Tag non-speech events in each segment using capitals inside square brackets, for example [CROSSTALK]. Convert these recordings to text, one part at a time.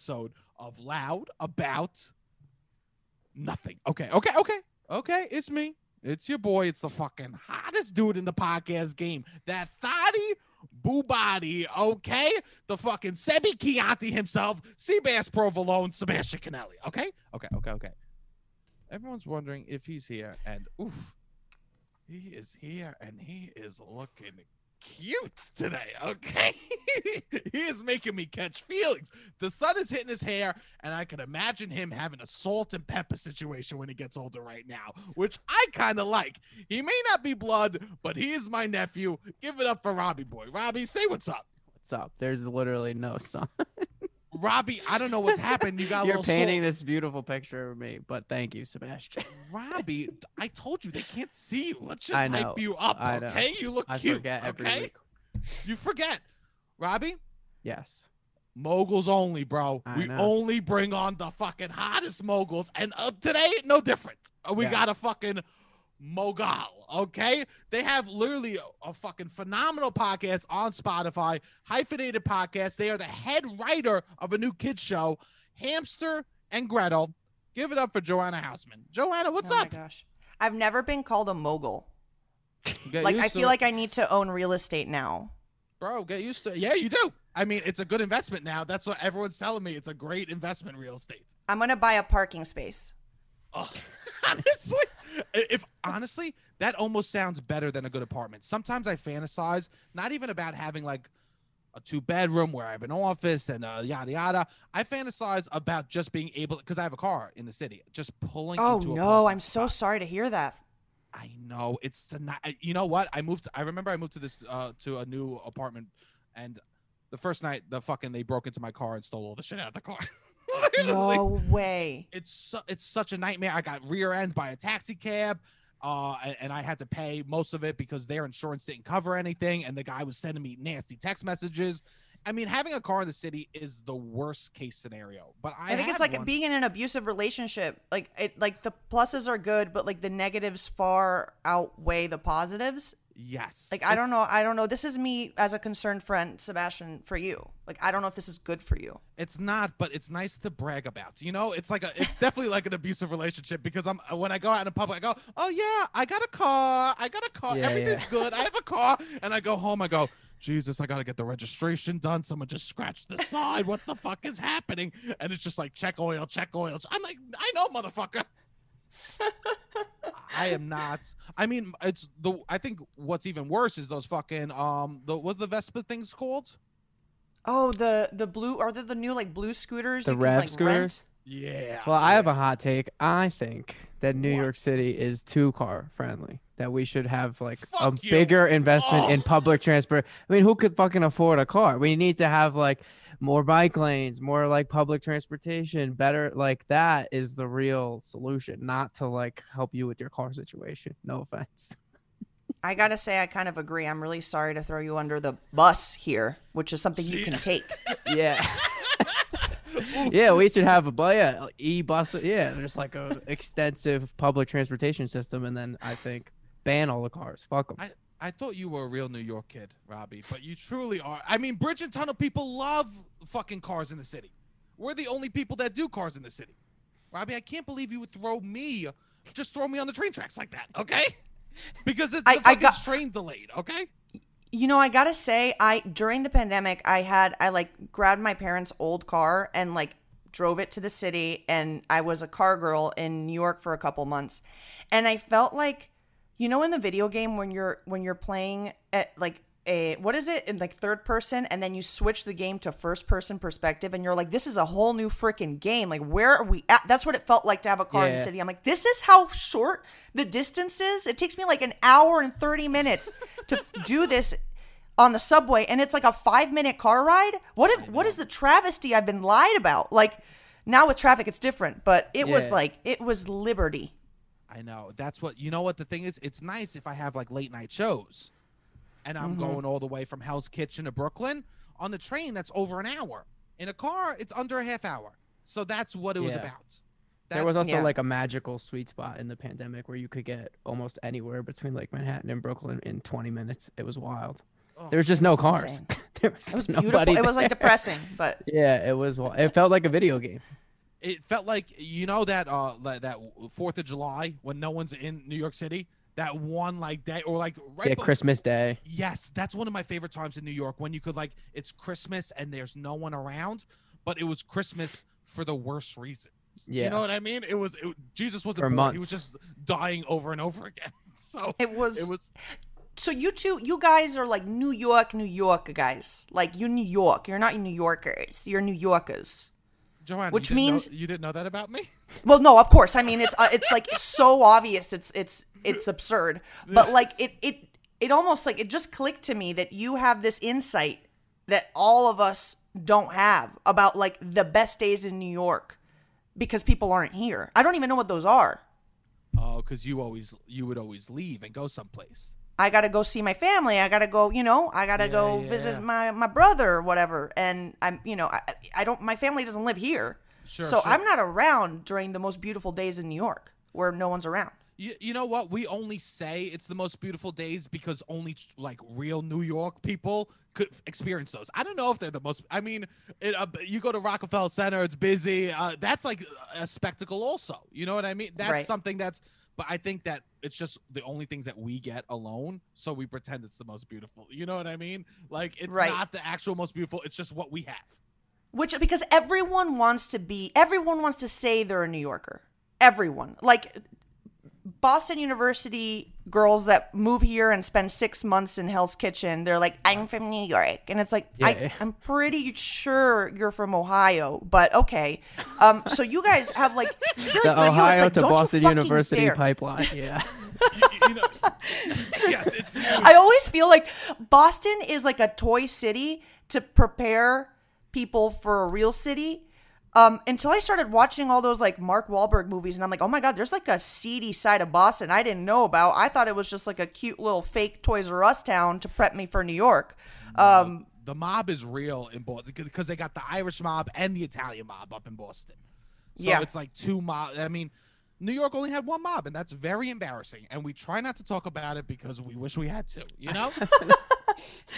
episode of Loud About Nothing. Okay, okay, okay, okay. It's me. It's your boy. It's the fucking hottest dude in the podcast game. That Thotty Boobody, okay? The fucking Sebi Chianti himself, Seabass Provolone, Sebastian Conelli. Okay? Okay, okay, okay. Everyone's wondering if he's here, and oof, he is here and he is looking cute today, okay? [LAUGHS] he is making me catch feelings. The sun is hitting his hair, and I can imagine him having a salt and pepper situation when he gets older right now, which I kind of like. He may not be blood, but he is my nephew. Give it up for Robbie boy. Robbie, say what's up. What's up? There's literally no sun. [LAUGHS] Robbie, I don't know what's happened. You got You're painting salt. this beautiful picture of me, but thank you, Sebastian. Robbie, [LAUGHS] I told you they can't see you. Let's just I hype you up, I know. okay? You look I cute, okay? You forget. Robbie, Yes. moguls only, bro. I we know. only bring on the fucking hottest moguls, and uh, today no different. Uh, we Yes. got a fucking mogul. Okay, they have literally a, a fucking phenomenal podcast on Spotify, hyphenated podcast. They are the head writer of a new kids show, Hamster and Gretel. Give it up for Joanna Hausmann. Joanna, what's oh up? gosh. I've never been called a mogul. Like I feel like I need to own real estate now. bro, get used to. it. Yeah, you do. I mean, it's a good investment now. That's what everyone's telling me. It's a great investment, real estate. I'm gonna buy a parking space. [LAUGHS] Honestly, if honestly, that almost sounds better than a good apartment. Sometimes I fantasize not even about having like a two bedroom where I have an office and uh, yada yada. I fantasize about just being able because I have a car in the city, just pulling. Oh no, I'm so spot. sorry to hear that. I know it's a You know what? I moved. I remember I moved to this uh to a new apartment, and the first night the fucking they broke into my car and stole all the shit out of the car. [LAUGHS] No way. it's su- it's such a nightmare. I got rear end by a taxi cab, uh, and, and I had to pay most of it because their insurance didn't cover anything, and the guy was sending me nasty text messages. I mean, having a car in the city is the worst case scenario. But I, I, think it's like one- being in an abusive relationship. Like it like the pluses are good, but like the negatives far outweigh the positives. Yes. Like I don't know, I don't know. This is me as a concerned friend, Sebastian, for you. Like I don't know if this is good for you. It's not, but it's nice to brag about. You know, it's like a, it's definitely like an abusive relationship because I'm when I go out in public, I go, oh yeah, I got a car, I got a car, Yeah, everything's yeah. good, I have a car, and I go home, I go, Jesus, I gotta get the registration done. Someone just scratched the side. What the fuck is happening? And it's just like check oil, check oil. I'm like, I know, motherfucker. I am not. I mean, it's the. I think what's even worse is those fucking um the what are the Vespa things called? Oh, the the blue are they the new like blue scooters? The you can, like, scooters. rent? Yeah. Well, I have a hot take. I think that New What? York City is too car friendly. That we should have like a Fuck you. bigger investment in public transport. I mean, who could fucking afford a car? We need to have like more bike lanes, more like public transportation, better like that is the real solution, not to like help you with your car situation. No offense. I gotta say, I kind of agree. I'm really sorry to throw you under the bus here, which is something you can take. [LAUGHS] Yeah. [LAUGHS] yeah, we should have a bu- yeah, e-bus. Yeah, there's like a extensive public transportation system, and then I think ban all the cars. Fuck them. I, I thought you were a real New York kid, Robbie, but you truly are. I mean, Bridge and Tunnel people love fucking cars in the city. We're the only people that do cars in the city. Robbie, I can't believe you would throw me, just throw me on the train tracks like that, okay? [LAUGHS] Because it's I- the I fucking got- train delayed, okay? You know, I gotta say, I during the pandemic, I had I like grabbed my parents' old car and like drove it to the city, and I was a car girl in New York for a couple months, and I felt like, you know, in the video game when you're when you're playing at like a what is it in like third person, and then you switch the game to first person perspective, and you're like, this is a whole new freaking game. Like, where are we at? That's what it felt like to have a car in the city. I'm like, this is how short the distance is. It takes me like an hour and thirty minutes to [LAUGHS] do this on the subway and it's like a five minute car ride what if what is the travesty i've been lied about like now with traffic it's different but it was like it was liberty I know. That's what you know. What the thing is, it's nice if I have like late night shows, and I'm Mm-hmm. going all the way from Hell's Kitchen to Brooklyn on the train. That's over an hour. In a car, it's under a half hour. So that's what it was Yeah. about. There was also yeah. like a magical sweet spot in the pandemic where you could get almost anywhere between like Manhattan and Brooklyn in 20 minutes. It was wild. Oh, There was just no was cars. [LAUGHS] there was, It was nobody beautiful. It was like there. depressing, but [LAUGHS] Yeah, it was. It felt like a video game. It felt like you know that uh that Fourth of July when no one's in New York City. That one like day or like right. Yeah, be- Christmas Day. Yes, that's one of my favorite times in New York when you could like it's Christmas and there's no one around, but it was Christmas for the worst reasons. Yeah. You know what I mean? It was it, Jesus wasn't For born. He was just dying over and over again. [LAUGHS] So it was. it was so you two, you guys are like New York, New York guys. Like you're New York. You're not New Yorkers. You're New Yorkers. Joanne. Which you didn't know- means- you didn't know that about me. [LAUGHS] Well, no, of course. I mean, it's uh, it's like so obvious. It's it's it's absurd. But like it it it almost like it just clicked to me that you have this insight that all of us don't have about like the best days in New York because people aren't here. I don't even know what those are. Oh, because you always you would always leave and go someplace. I gotta go see my family. I gotta go, you know, I gotta Yeah, go yeah. visit my my brother or whatever. And I'm, you know, I, I don't. My family doesn't live here, Sure. so sure. I'm not around during the most beautiful days in New York where no one's around. You, you know what? We only say it's the most beautiful days because only like real New York people could experience those. I don't know if they're the most. I mean, it, uh, you go to Rockefeller Center, it's busy. Uh, that's like a spectacle, also. You know what I mean? That's Right. something that's. But I think that it's just the only things that we get alone, so we pretend it's the most beautiful. You know what I mean? Like it's Right. not the actual most beautiful. It's just what we have. Which because everyone wants to be, everyone wants to say they're a New Yorker. Everyone, like Boston University girls that move here and spend six months in Hell's Kitchen, they're like, "I'm from New York," and it's like, Yeah. I, I'm pretty sure you're from Ohio, but okay. Um, so you guys have like, [LAUGHS] I feel like The for Ohio like, to Boston University dare." pipeline. Yeah. [LAUGHS] You, you know, yes, it's. huge. I always feel like Boston is like a toy city to prepare people for a real city. Um, until I started watching all those like Mark Wahlberg movies, and I'm like, oh my god, there's like a seedy side of Boston I didn't know about. I thought it was just like a cute little fake Toys R Us town to prep me for New York. Um, the mob is real in Boston because they got the Irish mob and the Italian mob up in Boston. So Yeah. it's like two mob. I mean, New York only had one mob, and that's very embarrassing. And we try not to talk about it because we wish we had to. You know, [LAUGHS]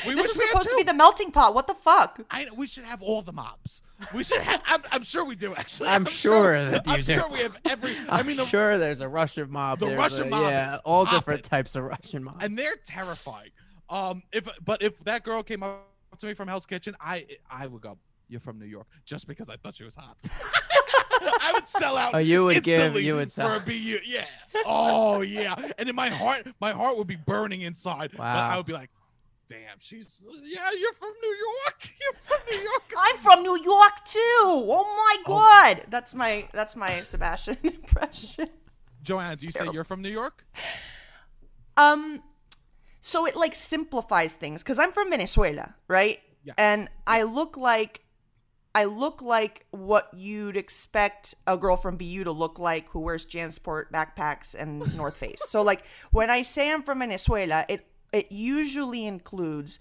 we this is supposed to be the melting pot. What the fuck? I we should have all the mobs. We should. Have, I'm, I'm sure we do actually. I'm sure that you I'm do. sure we have every. [LAUGHS] I I'm mean, the, sure there's a Russian mob. the Russian a- mob Yeah, is all popping. different types of Russian mobs. and they're terrifying. Um, if but if that girl came up to me from Hell's Kitchen, I I would go, "You're from New York," just because I thought she was hot. [LAUGHS] I would sell out. Oh, you would give- instantly you would sell. for sell. a BU. Yeah. Oh yeah. And in my heart, my heart would be burning inside. But I would be like, "Damn, she's yeah. You're from New York. [LAUGHS] You're from New York." I'm from New York too. Oh my god, that's my that's my Sebastian [LAUGHS] impression. Joanna, do you say you're from New York? Um, so it like simplifies things because I'm from Venezuela, right? Yes. And I look like I look like what you'd expect a girl from BU to look like who wears Jansport backpacks and [LAUGHS] North Face. so like when I say I'm from Venezuela, it it usually includes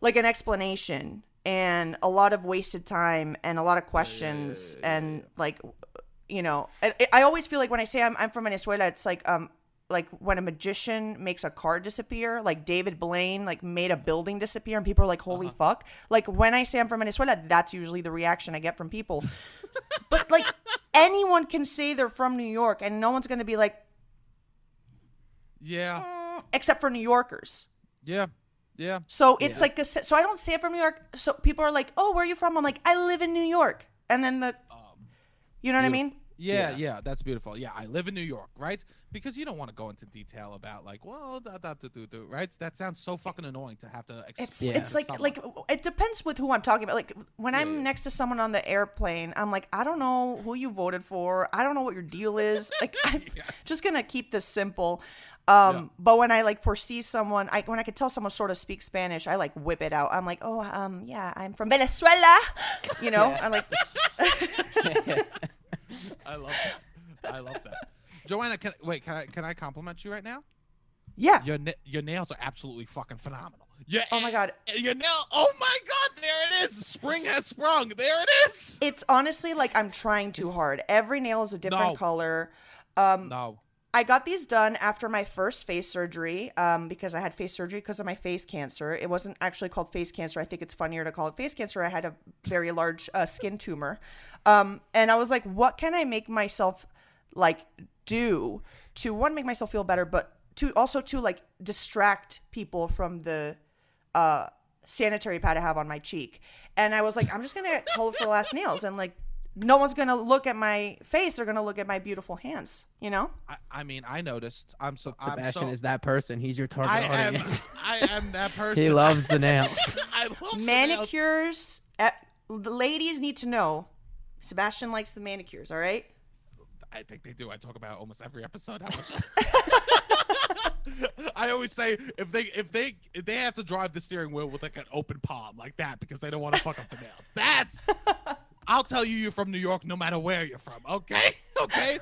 like an explanation and a lot of wasted time and a lot of questions and like you know I, I always feel like when i say I'm, I'm from venezuela it's like um like when a magician makes a car disappear like david blaine like made a building disappear and people are like holy fuck like when i say i'm from venezuela that's usually the reaction i get from people [LAUGHS] but like anyone can say they're from new york and no one's gonna be like Yeah. "Mm," except for new yorkers Yeah. Yeah. so it's Yeah. like a, so I don't say it from New York. So people are like, "Oh, where are you from?" I'm like, "I live in New York." And then the, Um, you know what I mean? Yeah, Yeah. yeah, that's beautiful. Yeah, I live in New York, right? Because you don't want to go into detail about like, well, da, da, do, do, do, right? That sounds so fucking annoying to have to explain. It's Yeah. it's like someone. like it depends with who I'm talking about. Like when I'm yeah. next to someone on the airplane, I'm like, I don't know who you voted for. I don't know what your deal is. [LAUGHS] Like I'm Yes. just gonna keep this simple. Um, Yeah. but when I like foresee someone, I when I could tell someone sort of speaks Spanish, I like whip it out. I'm like, oh, um, yeah, I'm from Venezuela. [LAUGHS] You know, I'm like [LAUGHS] I love that. I love that. Joanna, can wait? Can I can I compliment you right now? yeah. Your na- your nails are absolutely fucking phenomenal. Yeah. Oh my god, Your nail. Oh my god! There it is. Spring has sprung. There it is. It's honestly like I'm trying too hard. Every nail is a different No. color. Um, No. I got these done after my first face surgery um, because I had face surgery because of my face cancer. It wasn't actually called face cancer. I think it's funnier to call it face cancer. I had a very large uh, skin tumor. Um, and I was like, what can I make myself like do to one, make myself feel better, but to also to like distract people from the uh, sanitary pad I have on my cheek. And I was like, I'm just going to get colorful ass nails and like, no one's gonna look at my face. They're gonna look at my beautiful hands. You know. I, I mean, I noticed. I'm so. I'm Sebastian so, is that person. He's your target I am. audience. [LAUGHS] I am that person. he loves the [LAUGHS] nails. I love the nails. Manicures. eh, the ladies need to know. Sebastian likes the manicures. All right. I think they do. I talk about almost every episode. How much? [LAUGHS] I always say if they if they if they have to drive the steering wheel with like an open palm like that because they don't want to fuck up the nails. That's I'll tell you you're from New York no matter where you're from. Okay, [LAUGHS] okay.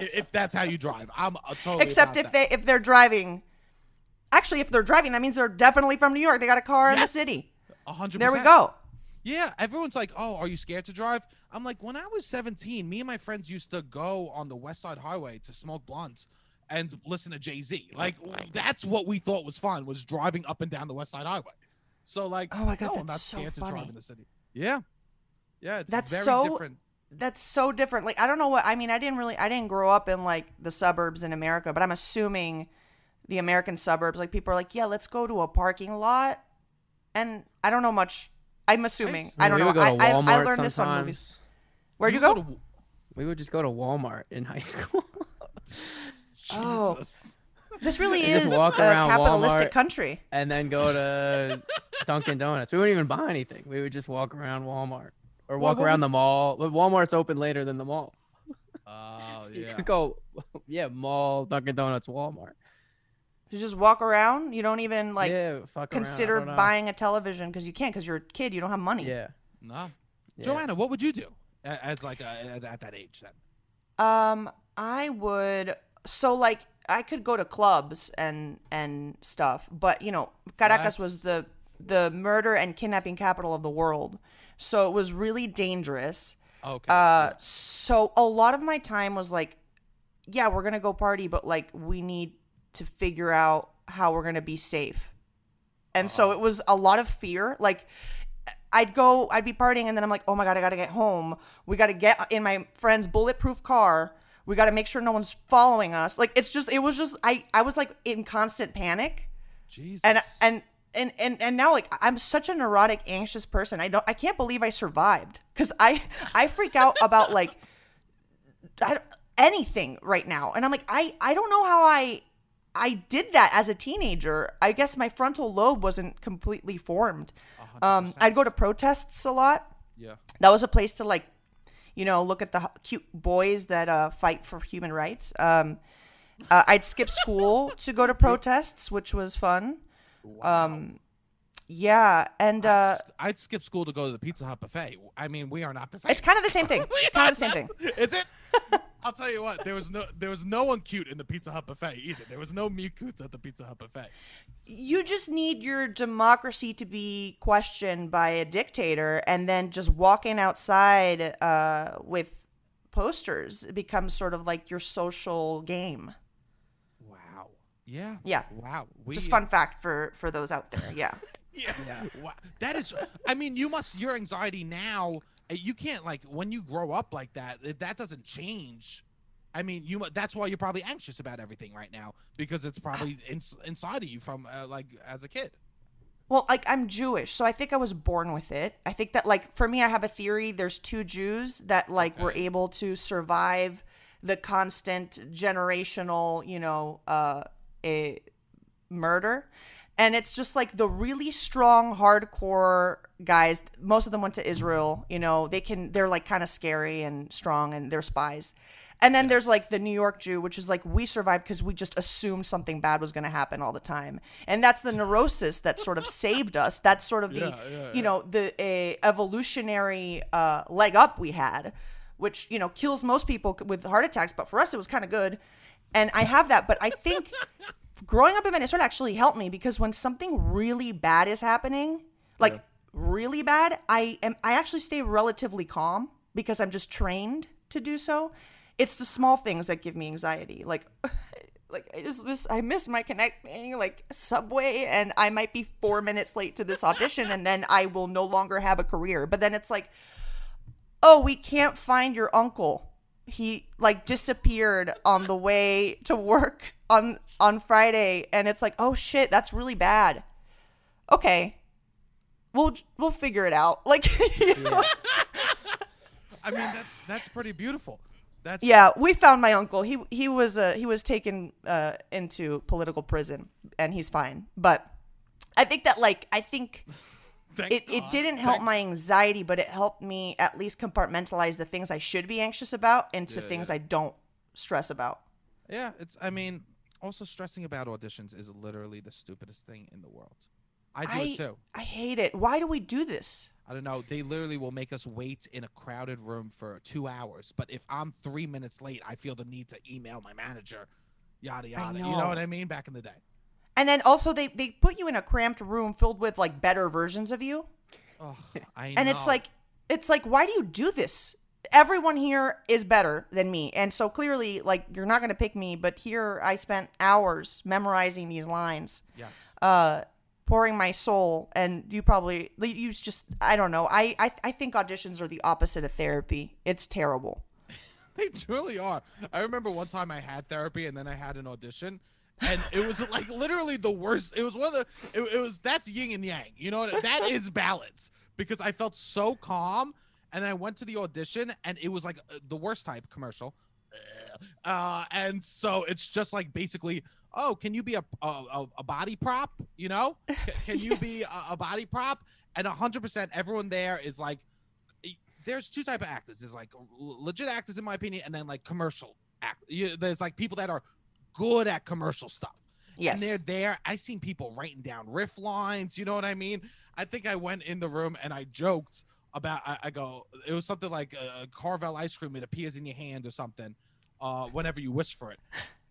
If that's how you drive, I'm uh, totally. Except if that. they if they're driving. Actually, if they're driving, that means they're definitely from New York. They got a car in the city. A hundred. There we go. Yeah, everyone's like, "Oh, are you scared to drive?" I'm like, when I was 17, me and my friends used to go on the West Side Highway to smoke blunts and listen to Jay Z. Like, that's what we thought was fun was driving up and down the West Side Highway. So, like, Oh my God, no, I'm not so scared to drive funny. in the city. Yeah, yeah, it's That's very so- different. That's so different. Like I don't know what I mean. I didn't really. I didn't grow up in like the suburbs in America, but I'm assuming the American suburbs. Like people are like, yeah, let's go to a parking lot, and I don't know much. I'm assuming. I don't we know. Would go I, to I, Walmart I learned this on movies. Where'd you go go? to- We would just go to Walmart in high [LAUGHS] school. Oh. Jesus. This really And just is walk a around capitalistic Walmart. country. and then go to Dunkin' Donuts. We wouldn't even buy anything. We would just walk around Walmart or walk what around would- the mall. But Walmart's open later than the mall. Oh [LAUGHS] You yeah. could go, [LAUGHS] yeah, mall, Dunkin' Donuts, Walmart. You just walk around. You don't even like yeah, fuck around, I consider buying a television because you can't because you're a kid. You don't have money. Yeah, No, yeah. Joanna, what would you do a- as like a, at, at that age then? Um, I would. So like, I could go to clubs and and stuff, but you know, Caracas was the the murder and kidnapping capital of the world, so it was really dangerous. Okay. Uh, so a lot of my time was like, yeah, we're gonna go party, but like we need to figure out how we're gonna be safe. And so it was a lot of fear. Like I'd go, I'd be partying, and then I'm like, oh my god, I gotta get home. We gotta get in my friend's bulletproof car. We gotta make sure no one's following us. Like it's just, it was just, I, I was like in constant panic Jesus. and and and and and now like I'm such a neurotic, anxious person. I don't, I can't believe I survived because I I freak out about like I, anything right now, and I'm like I I don't know how I I did that as a teenager. I guess my frontal lobe wasn't completely formed. Um, I'd go to protests a lot yeah. that was a place to like you know look at the cute boys that uh, fight for human rights um, uh, i'd skip school to go to protests which was fun um, yeah and I'd, uh, s- I'd skip school to go to the Pizza Hut buffet. I mean, we are not the same. it's kind of the same thing [LAUGHS] kind of the same thing [LAUGHS] Is it? [LAUGHS] I'll tell you what. There was no there was no one cute in the Pizza Hut buffet either. There was no meat at the Pizza Hut buffet. you just need your democracy to be questioned by a dictator and then just walking outside uh, with posters becomes sort of like your social game. Yeah. Yeah. Wow. We, just fun fact for for those out there [LAUGHS] yeah Yeah. Wow. That is. I mean, you must. Your anxiety now. uh, You can't like when you grow up like that. uh, That doesn't change. I mean, you. That's why you're probably anxious about everything right now because it's probably ins inside of you from uh, like as a kid. Well, like I'm Jewish, so I think I was born with it. I think that like for me I have a theory there's two Jews that like were able to survive the constant generational, you know, uh a murder. And it's just like the really strong hardcore guys, most of them went to Israel, you know, they can they're like kind of scary and strong and they're spies. And then there's like the New York Jew, which is like we survived because we just assumed something bad was going to happen all the time, and that's the neurosis that sort of saved us. That's sort of the Yeah, yeah, you know the a evolutionary uh, leg up we had, which you know kills most people with heart attacks, but for us it was kind of good. And I have that, but I think growing up in Minnesota actually helped me because when something really bad is happening, like really bad, I am I actually stay relatively calm because I'm just trained to do so. it's the small things that give me anxiety. Like [LAUGHS] like I just miss I miss my connecting like subway and I might be 4 minutes late to this audition and then I will no longer have a career. But then it's like oh, we can't find your uncle. He like disappeared on the way to work on on Friday and it's like, "Oh shit, that's really bad." Okay. We'll we'll figure it out. [LAUGHS] Like you know? I mean, that, that's pretty beautiful. That's Yeah, we found my uncle. He he was uh, he was taken uh, into political prison and he's fine. But I think that like I think thank it, it didn't help Thank- my anxiety, but it helped me at least compartmentalize the things I should be anxious about into Yeah, things yeah. I don't stress about. Yeah, it's. I mean, also stressing about auditions is literally the stupidest thing in the world. I do I it too. I hate it. Why do we do this? I don't know. They literally will make us wait in a crowded room for two hours. But if I'm three minutes late, I feel the need to email my manager. Yada yada. You know know. what I mean? Back in the day. And then also they they put you in a cramped room filled with like better versions of you. Oh, I and it's like it's like why do you do this everyone here is better than me and so clearly like you're not going to pick me but here i spent hours memorizing these lines yes. uh pouring my soul and you probably you just i don't know I, I i think auditions are the opposite of therapy it's terrible [LAUGHS] They truly are. I remember one time I had therapy and then I had an audition. And it was like literally the worst. It was one of the. It, it was that's yin and yang. You know? That [LAUGHS] is balance because I felt so calm, and I went to the audition and it was like uh, the worst type commercial. Uh, and so it's just like basically, oh, can you be a a, a- body prop? You know, C- can you be [LAUGHS] a, a body prop? And hundred percent, everyone there is like there's two type of actors. There's like legit actors, in my opinion, and then like commercial act. You, there's like people that are good at commercial stuff. yes And they're there. I seen people writing down riff lines. You know what I mean? I think I went in the room and I joked about. I, I go, it was something like uh, Carvel ice cream. It appears in your hand or something. Uh, whenever you wish for it,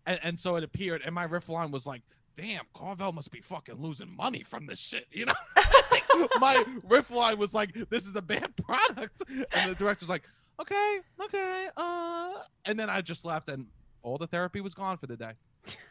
and, and so it appeared. And my riff line was like, "Damn, Carvel must be fucking losing money from this shit." You know. [LAUGHS] my riff line was like, "This is a bad [LAUGHS] product," and the director's like, "Okay, okay," uh, and then I just left, and all the therapy was gone for the day.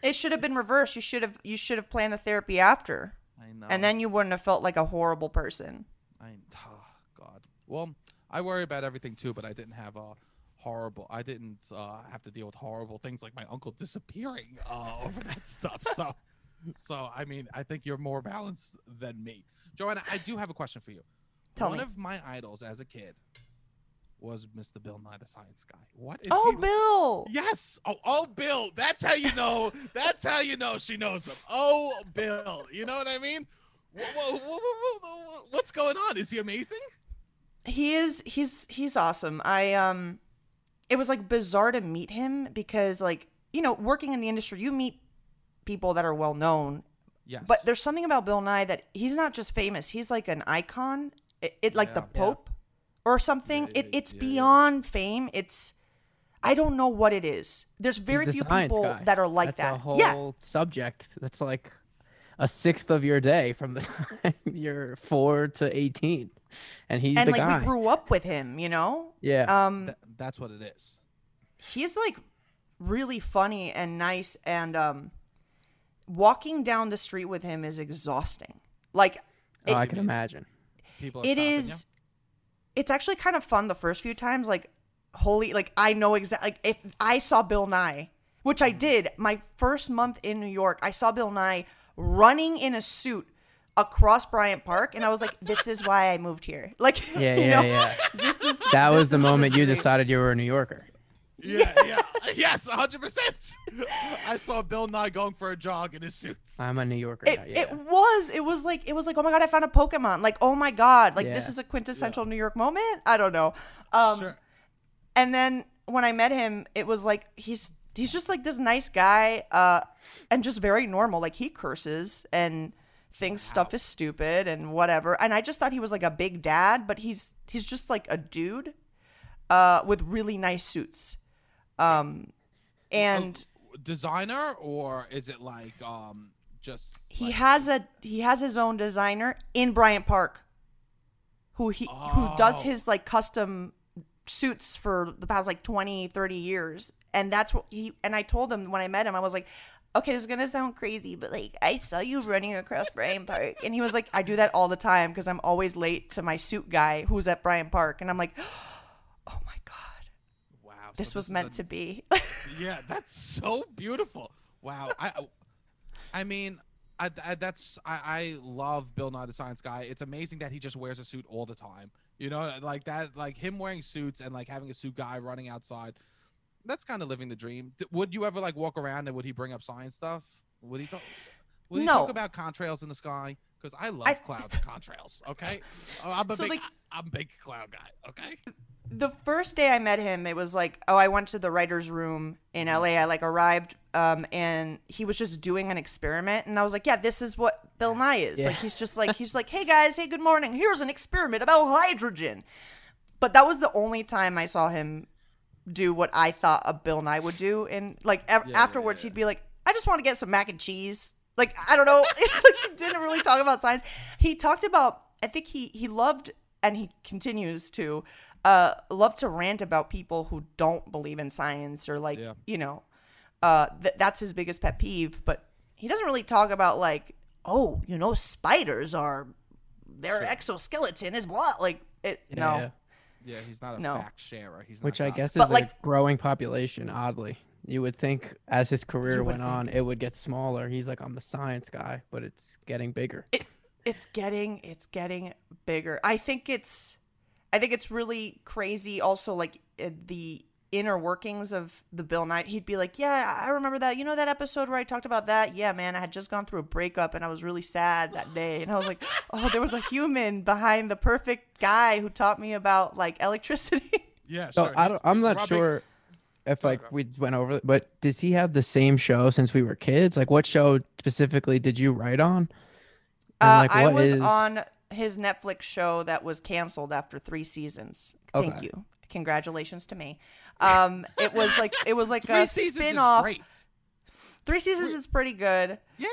it should have been reversed you should have you should have planned the therapy after I know. and then you wouldn't have felt like a horrible person I, oh, God. Well, I worry about everything too, but I didn't have a horrible. I didn't uh, have to deal with horrible things like my uncle disappearing uh, [LAUGHS] over that stuff. So, so I mean, I think you're more balanced than me, Joanna. I do have a question for you. Tell One me. of my idols as a kid was Mr. Bill Nye the Science Guy. What is oh he? bill Yes. Oh, oh, Bill. That's how you know. That's how you know she knows him. Oh, Bill. You know what I mean? Wha- wha- wha- wha- wha- What's going on? Is he amazing? he is he's he's awesome i um it was like bizarre to meet him because like you know working in the industry you meet people that are well known Yes. but there's something about bill nye that he's not just famous he's like an icon it, it like the Pope. Yeah. Pope or something Yeah, it, it's yeah, yeah. beyond fame it's i don't know what it is there's very the few people guy. that are like that's that a whole yeah subject that's like a sixth of your day from the [LAUGHS] time you're four to 18 and he's and the like guy we grew up with him you know yeah um Th- that's what it is. he's like really funny and nice and um walking down the street with him is exhausting like oh, i can imagine People. Are it you? It's actually kind of fun the first few times like holy like i know exactly like if i saw bill nye which Mm-hmm. i did my first month in new york i saw bill nye running in a suit across bryant park and i was like this is why i moved here. Like [LAUGHS] yeah you yeah know, yeah. This is that was the [LAUGHS] moment you decided you were a new yorker Yeah, [LAUGHS] yeah, yes, hundred percent. I saw Bill Nye going for a jog in his suits. i'm a new yorker It, now, yeah it was. It was like it was like, oh my god, I found a Pokemon. Like, oh my god, like this is a quintessential New York moment. I don't know. Um sure. and then when I met him, it was like he's he's just like this nice guy, uh, and just very normal. Like he curses and thinks stuff is stupid and whatever. And I just thought he was like a big dad, but he's he's just like a dude, uh, with really nice suits. Um and Designer, or is it like um just? he like- has a he has his own designer in Bryant Park who he who does Oh. his like custom suits for the past like 20, 30 years. And that's what he and I told him when I met him, I was like, okay, this is gonna sound crazy, but like I saw you running across Bryant Park, and he was like, I do that all the time because I'm always late to my suit guy who's at Bryant Park, and I'm like, oh Wow. so this was is meant a- to be. Yeah, that's so beautiful. Wow. I I mean, I, I that's I, I love Bill Nye the Science Guy. It's amazing that he just wears a suit all the time. You know, like that like him wearing suits and like having a suit guy running outside. That's kind of living the dream. Would you ever like walk around and would he bring up science stuff? Would he talk Would he No. talk about contrails in the sky? Because I love I- [LAUGHS] clouds and contrails. Okay, Oh, I'm a So, big like- I'm a big cloud guy. Okay. the first day I met him, it was like, oh, I went to the writer's room in LA. I like arrived, um, and he was just doing an experiment, and I was like, yeah, this is what Bill Nye is. Yeah. Like he's just like he's like, hey guys, hey, good morning. Here's an experiment about hydrogen. But that was the only time I saw him do what I thought a Bill Nye would do, and like ev- Yeah, yeah, afterwards, yeah. he'd be like, I just want to get some mac and cheese. Like I don't know, [LAUGHS] like he didn't really talk about science. He talked about. I think he he loved and he continues to uh love to rant about people who don't believe in science or like Yeah. you know uh th- that's his biggest pet peeve but he doesn't really talk about like oh you know spiders are their exoskeleton is blah like it no Yeah. Yeah, he's not a No. fact sharer. He's not Which I God. guess But, is like- a growing population. Oddly, you would think as his career went on, it would get smaller. He's like, I'm the science guy, but it's getting bigger. It, it's getting it's getting bigger i think it's i think it's really crazy also like uh, the inner workings of the bill nye he'd be like yeah i remember that you know that episode where i talked about that yeah man i had just gone through a breakup and i was really sad that day and i was like [LAUGHS] oh there was a human behind the perfect guy who taught me about like electricity Yeah, So sure. I don't, I'm not rubbing- sure if like we went over it, but does he have the same show since we were kids? Like, what show specifically did you write on? And uh, like, i was is- on his netflix show that was canceled after three seasons thank you congratulations to me um it was like it was like [LAUGHS] Three a seasons spin-off is great. Three seasons is pretty good. Yeah.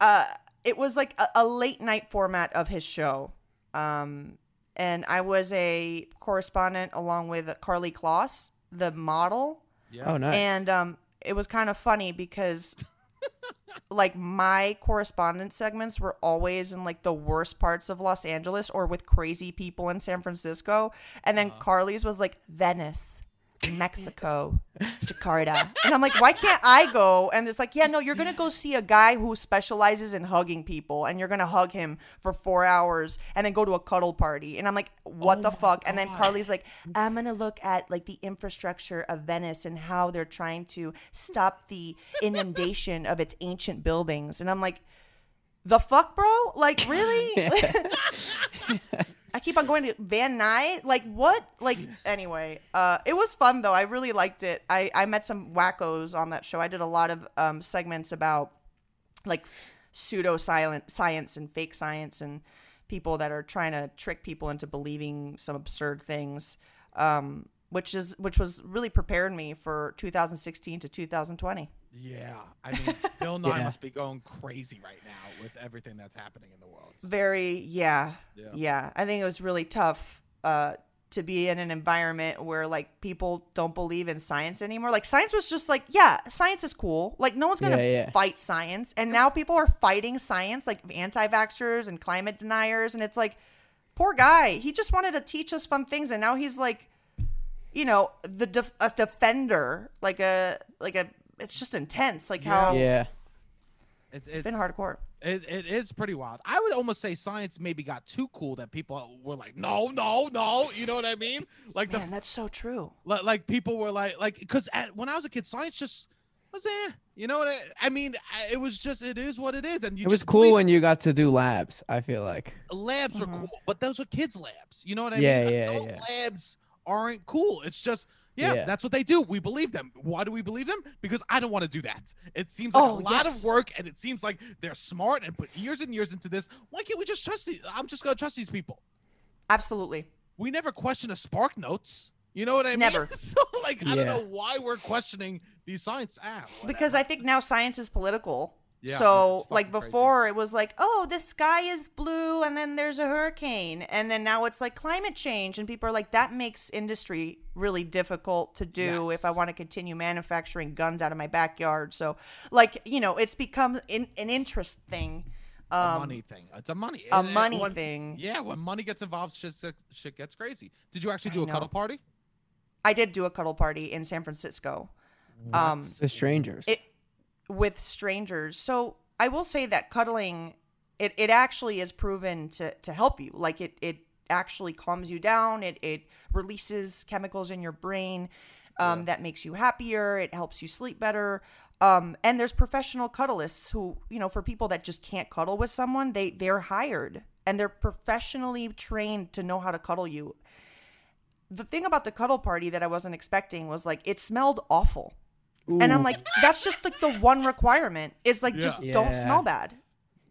Uh, it was like a, a late night format of his show. Um, and I was a correspondent along with Karlie Kloss, the model. Yeah. Oh, nice. And um, it was kind of funny because [LAUGHS] like my correspondence segments were always in like the worst parts of Los Angeles or with crazy people in San Francisco. And then Karlie's was like Venice, Mexico, Jakarta. And I'm like, why can't I go? And it's like, yeah, no, you're gonna go see a guy who specializes in hugging people and you're gonna hug him for four hours and then go to a cuddle party. And I'm like, what Oh the fuck? And then Karlie's like, I'm gonna look at like the infrastructure of Venice and how they're trying to stop the inundation of its ancient buildings. And I'm like, the fuck, bro? Like, really? [LAUGHS] [LAUGHS] I keep on going to Van Nuys. Like, what? Like, anyway, uh, it was fun though. I really liked it. I I met some wackos on that show. I did a lot of um segments about like pseudo science and fake science and people that are trying to trick people into believing some absurd things um which is which was really prepared me for 2016 to 2020 Yeah. I mean, [LAUGHS] Bill Nye Yeah. must be going crazy right now with everything that's happening in the world. very yeah, Yeah. yeah i think it was really tough uh to be in an environment where like people don't believe in science anymore like science was just like yeah science is cool like no one's gonna Yeah, yeah. fight science and now people are fighting science like anti-vaxxers and climate deniers and it's like poor guy he just wanted to teach us fun things and now he's like you know the def- a defender like a like a it's just intense like how yeah. It's, it's been hardcore It, it is pretty wild. I would almost say science maybe got too cool that people were like, no, no, no. You know what I mean? Like the that's so true li- like people were like like because when I was a kid, science just was eh. You know what I, I mean? I- It was just it is what it is, and you It was cool believe when you got to do labs. I feel like. labs are Mhm. cool, but those are kids' labs. You know what I Yeah, mean? yeah, Adult yeah. labs aren't cool. It's just yeah, Yeah. that's what they do. We believe them. Why do we believe them? Because I don't want to do that. It seems like Oh, a lot yes. of work, and it seems like they're smart and put years and years into this. Why can't we just trust these? I'm just gonna trust these people. absolutely We never question a spark notes. You know what I mean? Never. [LAUGHS] So like I don't know why we're questioning these science. Ah, because. I think now science is political. Yeah, so like fucking crazy. before it was like, oh, the sky is blue and then there's a hurricane. And then now it's like climate change and people are like that makes industry really difficult to do if I want to continue manufacturing guns out of my backyard. So like, you know, it's become in, an interest thing. a Um, money thing. It's a money. a and- and money when- thing. Yeah, when money gets involved, shit shit gets crazy. Did you actually do a know. cuddle party? I did do a cuddle party in San Francisco. Um, The strangers. it with strangers. So I will say that cuddling it, it actually is proven to, to help you. Like it it actually calms you down. It it releases chemicals in your brain um, Yeah. that makes you happier. It helps you sleep better. Um, and there's professional cuddlists who, you know, for people that just can't cuddle with someone, they they're hired and they're professionally trained to know how to cuddle you. The thing about the cuddle party that I wasn't expecting was like it smelled awful. And I'm like, that's just like the one requirement is like just Yeah. don't smell bad.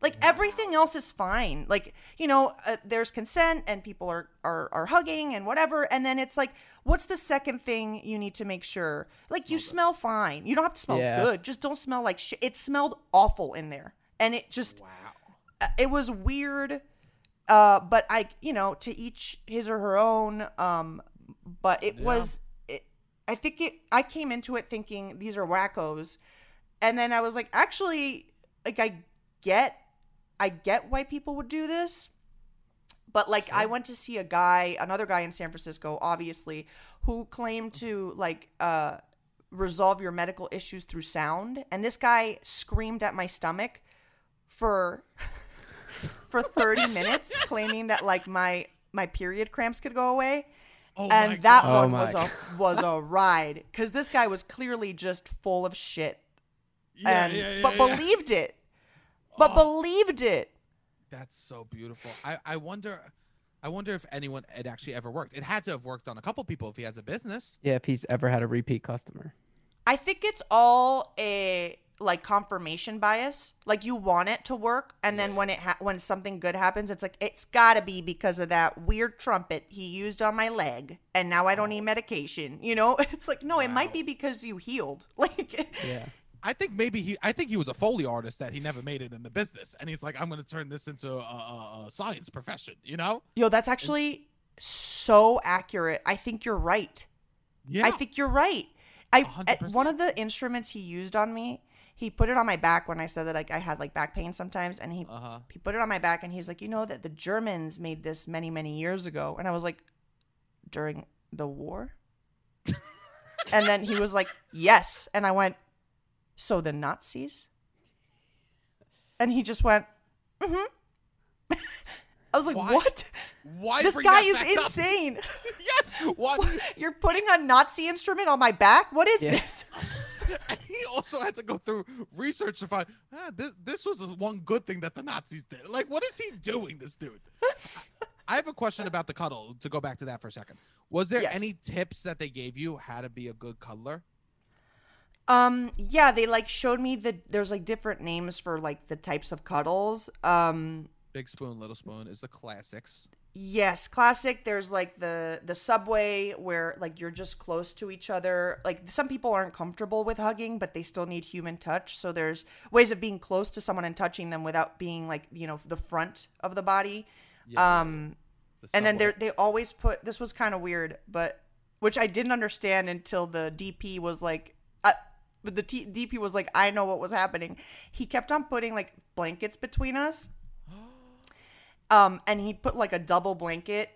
Like everything else is fine. Like you know, uh, there's consent and people are, are are hugging and whatever. And then it's like, what's the second thing you need to make sure? Like you smell fine. You don't have to smell Yeah. good. Just don't smell like shit. It smelled awful in there, and it just wow. uh, it was weird. Uh, but I, you know, to each his or her own. Um, but it Yeah. was, it, I think it. I came into it thinking these are wackos, and then I was like, actually, like I get, I get why people would do this. But like, I went to see a guy, another guy in San Francisco, obviously, who claimed to like uh resolve your medical issues through sound, and this guy screamed at my stomach for [LAUGHS] for 30 minutes claiming that like my my period cramps could go away Oh and that God. Oh one my was a [LAUGHS] was a ride cuz this guy was clearly just full of shit Yeah, and yeah, yeah, but yeah. believed it but Oh. believed it That's so beautiful. I, I wonder I wonder if anyone it actually ever worked. It had to have worked on a couple people if he has a business. yeah, if he's ever had a repeat customer. I think it's all a like confirmation bias. Like you want it to work, and then when it ha- when something good happens, it's like it's gotta be because of that weird trumpet he used on my leg, and now I don't need oh. medication. [LAUGHS] You know, [LAUGHS] it's like no, it might be because you healed. [LAUGHS] Like, Yeah. I think maybe he I think he was a foley artist that he never made it in the business and he's like I'm going to turn this into a, a, a science profession, you know? yo, that's actually so accurate. I think you're right. Yeah. I think you're right. I hundred at- one of the instruments he used on me, he put it on my back when I said that like I had like back pain sometimes, and he uh-huh. he put it on my back and he's like, you know that the Germans made this many many years ago, and I was like, during the war. [LAUGHS] and then he was like, yes, and I went, so the Nazis. And he just went, mm-hmm. [LAUGHS] I was like, Why? what? Why This guy is [LAUGHS] insane. yes. What? You're putting a Nazi instrument on my back? What is Yeah. this? [LAUGHS] and he also had to go through research to find ah, this. This was the one good thing that the Nazis did. Like, what is he doing, this dude? [LAUGHS] I have a question about the cuddle. To go back to that for a second, was there Yes. any tips that they gave you how to be a good cuddler? Um, yeah, they like showed me that there's like different names for like the types of cuddles. Um, Big spoon, little spoon is the classics. yes, classic. There's like the the subway where like you're just close to each other. Like some people aren't comfortable with hugging, but they still need human touch. So there's ways of being close to someone and touching them without being like you know the front of the body. Yeah, Um, the and then they they always put this was kind of weird, but which I didn't understand until the DP was like, uh, but the T- DP was like, I know what was happening. He kept on putting like blankets between us, um, and he put like a double blanket,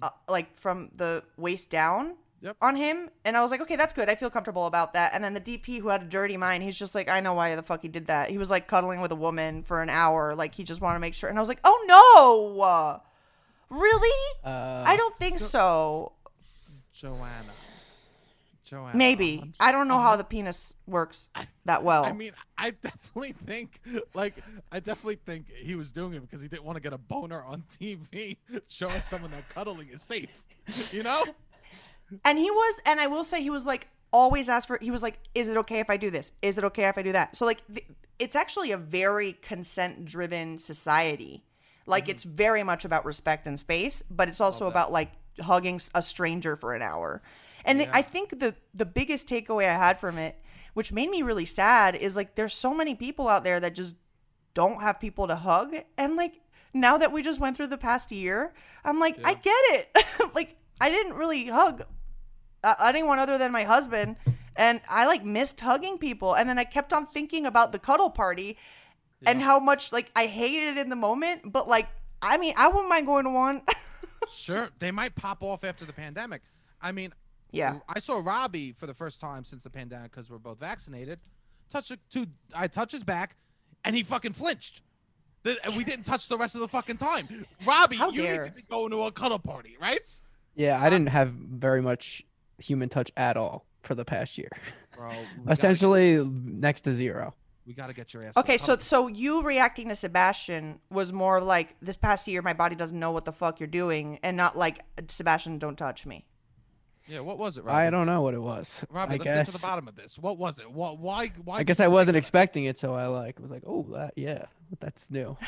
uh, like from the waist down. Yep. On him, and I was like, okay, that's good. I feel comfortable about that. And then the DP, who had a dirty mind, he's just like, I know why the fuck he did that. He was like cuddling with a woman for an hour, like he just wanted to make sure. And I was like, oh no, really? Uh, I don't think so. Joanna. Joanna. Maybe. I'm- I don't know how the penis works that well. I mean, I [LAUGHS] definitely think, like, I definitely think he was doing it because he didn't want to get a boner on TV [LAUGHS] showing someone that cuddling is safe. You know? and he was, and I will say, he was like, always asked for, he was like, is it okay if I do this? Is it okay if I do that? So, like, it's actually a very consent driven society. Like, it's very much about respect and space, but it's also Mm-hmm. About like hugging a stranger for an hour. And Yeah. I think the the biggest takeaway I had from it, which made me really sad, is like there's so many people out there that just don't have people to hug. And like now that we just went through the past year, I'm like, I get it. [LAUGHS] like I didn't really hug uh, anyone other than my husband. And I like missed hugging people. And then I kept on thinking about the cuddle party and how much like I hated it in the moment. But like, I mean, I wouldn't mind going to one. [LAUGHS] Sure, they might pop off after the pandemic. I mean, yeah. Um, I saw Robbie for the first time since the pandemic because we're both vaccinated. Touch a, to I touch his back, and he fucking flinched. The, and we didn't touch the rest of the fucking time. Robbie, How you need to be going to a cuddle party, right? Yeah, I didn't have very much human touch at all for the past year. Bro, [LAUGHS] Essentially next to zero. we got to get your ass. Okay, so so you reacting to Sebastian was more like this past year my body doesn't know what the fuck you're doing, and not like Sebastian, don't touch me. Yeah, what was it, Robbie? I don't know what it was. Robbie, I let's guess get to the bottom of this. What was it? What? Why? Why? I guess I wasn't expecting it, so I like was like, oh, that yeah, that's new. [LAUGHS]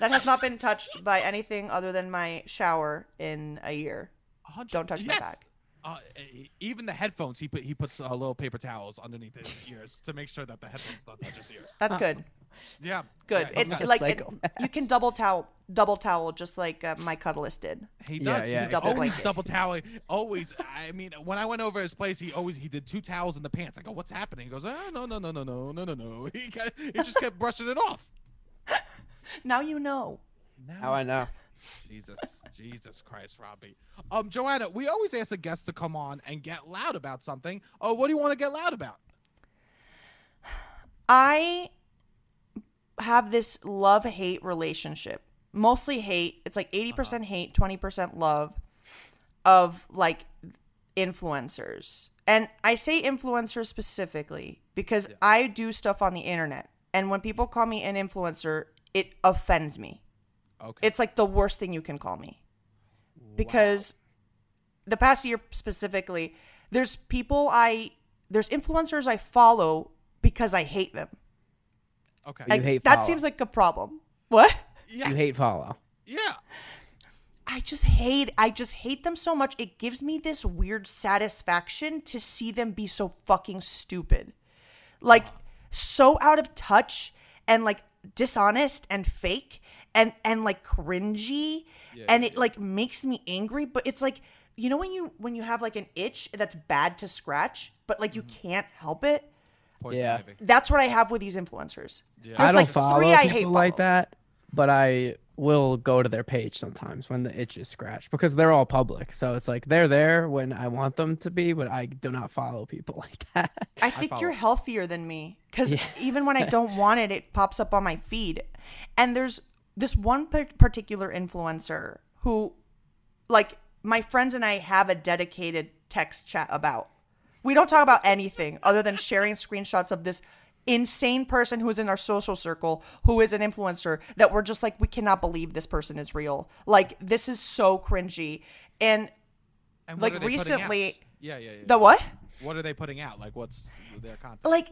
That has not been touched by anything other than my shower in a year. Hundred- Don't touch my yes. Back. Uh, even the headphones, he put he puts uh, little paper towels underneath his [LAUGHS] ears to make sure that the headphones don't touch his ears. That's good. [LAUGHS] Yeah, Good. Yeah, he's It, like it, you can double towel, double towel, just like uh, my cuddlist did. He does. yeah, he's exactly. always blanket. double towel. Always. I mean, when I went over his place, he always he did two towels in the pants. I go, "What's happening?" He goes, "Oh, no, no, no, no, no, no, no, no." [LAUGHS] He got, he just kept brushing it off. Now you know. Now, How I know. Jesus, Jesus Christ, Robbie. Um, Joanna, we always ask a guest to come on and get loud about something. Oh, what do you want to get loud about? I have this love hate relationship. Mostly hate. It's like 80% Uh-huh. hate, 20% love of like influencers. And I say influencers specifically because Yeah. I do stuff on the internet. And when people call me an influencer, it offends me. Okay. It's like the worst thing you can call me. Because the past year specifically, there's people I there's influencers I follow because I hate them. okay. You Like, hate that seems like a problem. [LAUGHS] What? yes. You hate follow. Yeah. I just hate I just hate them so much. It gives me this weird satisfaction to see them be so fucking stupid. Like so out of touch and like dishonest and fake and and like cringy Yeah, and yeah, it yeah. like makes me angry, but it's like you know when you when you have like an itch that's bad to scratch, but like you Mm-hmm. can't help it? Poison Yeah. ivy. That's what I have with these influencers. Yeah. I don't like follow three I people hate like follow. that, but I will go to their page sometimes when the itch is scratched because they're all public. So it's like they're there when I want them to be, but I do not follow people [LAUGHS] like that. I think you're healthier than me because Yeah. even when I don't [LAUGHS] want it, it pops up on my feed. And there's this one particular influencer who, like, my friends and I have a dedicated text chat about. We don't talk about anything other than sharing screenshots of this insane person who is in our social circle who is an influencer that we're just like we cannot believe this person is real like this is so cringy and And like, what are they putting out? recently- Yeah, yeah, yeah. the what what are they putting out? Like, what's their content? like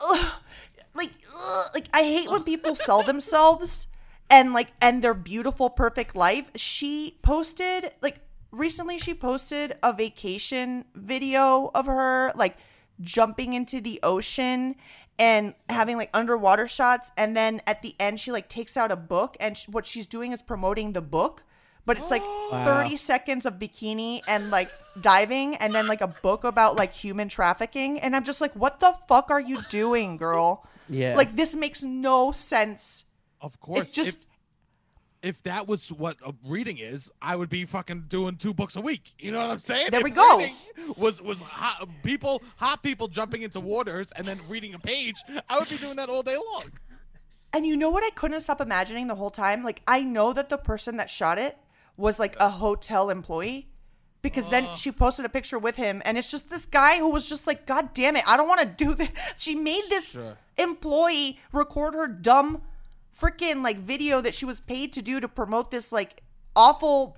ugh, like ugh, like I hate when people sell themselves and like and their beautiful perfect life. She posted like recently she posted a vacation video of her like jumping into the ocean and having like underwater shots. And then at the end she like takes out a book and sh- what she's doing is promoting the book but it's like [GASPS] 30 seconds of bikini and like diving and then like a book about like human trafficking. And i'm just like what the fuck are you doing girl Yeah. like this makes no sense Of course, it's just if, if that was what a reading is, I would be fucking doing two books a week. You know what I'm saying? There If we go. Was was hot, people hot people jumping into waters and then reading a page? I would be doing that all day long. And you know what I couldn't stop imagining the whole time? Like I know that the person that shot it was like a hotel employee. Because then she posted a picture with him and it's just this guy who was just like, God damn it, I don't want to do this. [LAUGHS] She made this Sure. employee record her dumb freaking like video that she was paid to do to promote this like awful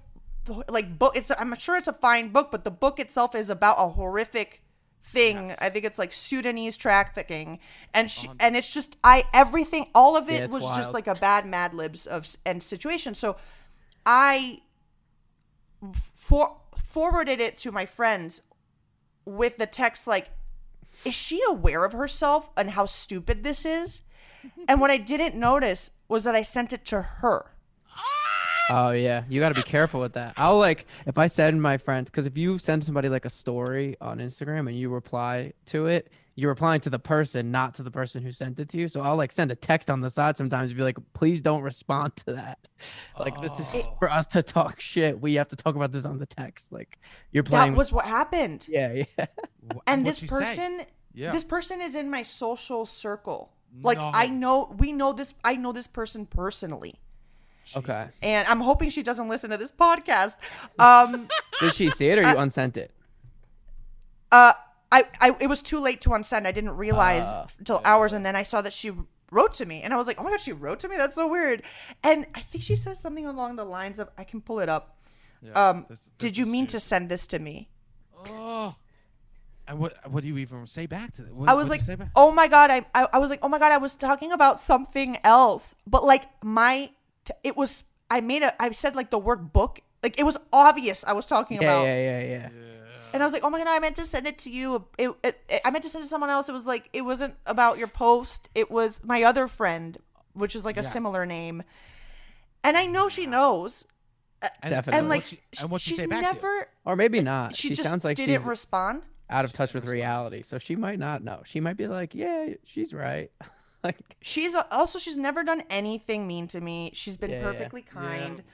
like book. It's I'm sure it's a fine book, but the book itself is about a horrific thing. Yes. I think it's like Sudanese trafficking, and she and it's just I everything all of it it's was just like a bad Mad Libs of and situation. So I for forwarded it to my friends with the text like is she aware of herself and how stupid this is? And what I didn't notice was that I sent it to her. Oh yeah, you got to be careful with that. I'll like if I send my friends because if you send somebody like a story on Instagram and you reply to it, you're replying to the person, not to the person who sent it to you. So I'll like send a text on the side sometimes and be like, please don't respond to that. [LAUGHS] Like this is Oh. for us to talk shit. We have to talk about this on the text. Like you're playing. That was what happened. yeah, yeah. [LAUGHS] Wh- And this person Yeah. this person is in my social circle. Like No. I know we know this I know this person personally. Okay. And I'm hoping she doesn't listen to this podcast. Um [LAUGHS] Did she see it or you unsent it? uh I, I it was too late to unsend. I didn't realize Ah, until hours and then I saw that she wrote to me and I was like, "Oh my god, she wrote to me? That's so weird." And I think she says something along the lines of I can pull it up. Yeah, Um this- this did you is mean to send this to me? Oh. And what what do you even say back to that? I was like, "Oh my god, I, I I was like, "Oh my god, I was talking about something else." But like my t- it was I made a I said like the word book. Like it was obvious I was talking Yeah, about yeah, yeah, yeah. And I was like, oh my god, I meant to send it to you. It, it, it- I meant to send it to someone else. It was like, it wasn't about your post. It was my other friend, which is like a Yes. similar name. And I know she knows. and, Definitely. And like, what she, and what she she's say back to you? never. Or maybe not. She, She, just sounds like didn't she's respond. out of touch with responds. reality, so she might not know. She might be like, "Yeah, she's right." [LAUGHS] like, She's also she's never done anything mean to me. She's been Yeah, yeah. perfectly kind. Yeah.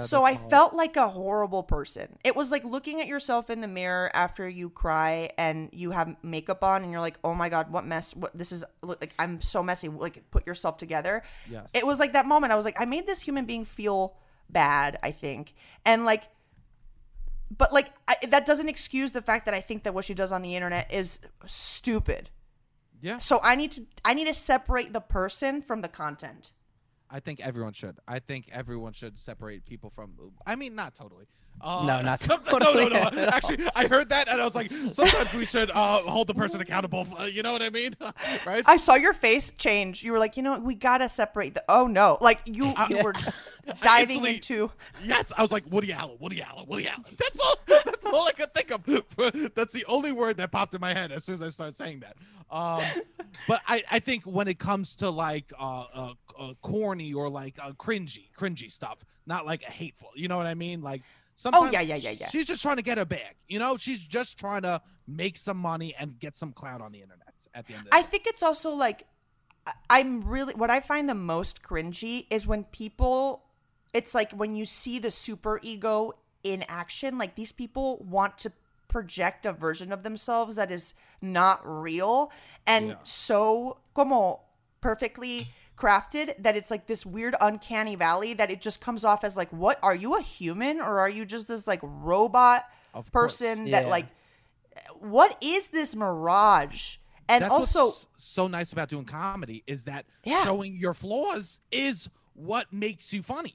So I all. felt like a horrible person. It was like looking at yourself in the mirror after you cry and you have makeup on and you're like, "Oh my god, what mess? What this is like I'm so messy." Like put yourself together. Yes. It was like that moment. I was like, I made this human being feel bad, I think. And like but like I, that doesn't excuse the fact that I think that what she does on the internet is stupid. Yeah. So I need to I need to separate the person from the content. I think everyone should. I think everyone should separate people from. I mean, not totally. Uh, No, not [LAUGHS] totally [LAUGHS] No, no, at no. all. Actually, I heard that and I was like, sometimes we should uh, hold the person accountable. For, you know what I mean? [LAUGHS] right? I saw your face change. You were like, you know, we gotta separate the. Oh no! Like you, you were diving into. yes, I was like Woody Allen, Woody Allen, Woody Allen. That's all. That's all I could think of. That's the only word that popped in my head as soon as I started saying that. Um, but I, I think when it comes to like uh, uh, uh corny or like uh, cringy, cringy stuff, not like hateful. You know what I mean? Like sometimes. Oh, yeah, yeah, yeah, yeah. She's just trying to get her bag. You know, she's just trying to make some money and get some clout on the internet. At the end of the I day. think it's also like, I'm really what I find the most cringy is when people. It's like when you see the super ego in action. Like these people want to project a version of themselves that is not real and Yeah. so como perfectly crafted that it's like this weird uncanny valley that it just comes off as like what are you a human or are you just this like robot Of course. person that like what is this mirage and That's also what's so nice about doing comedy is that Yeah. showing your flaws is what makes you funny.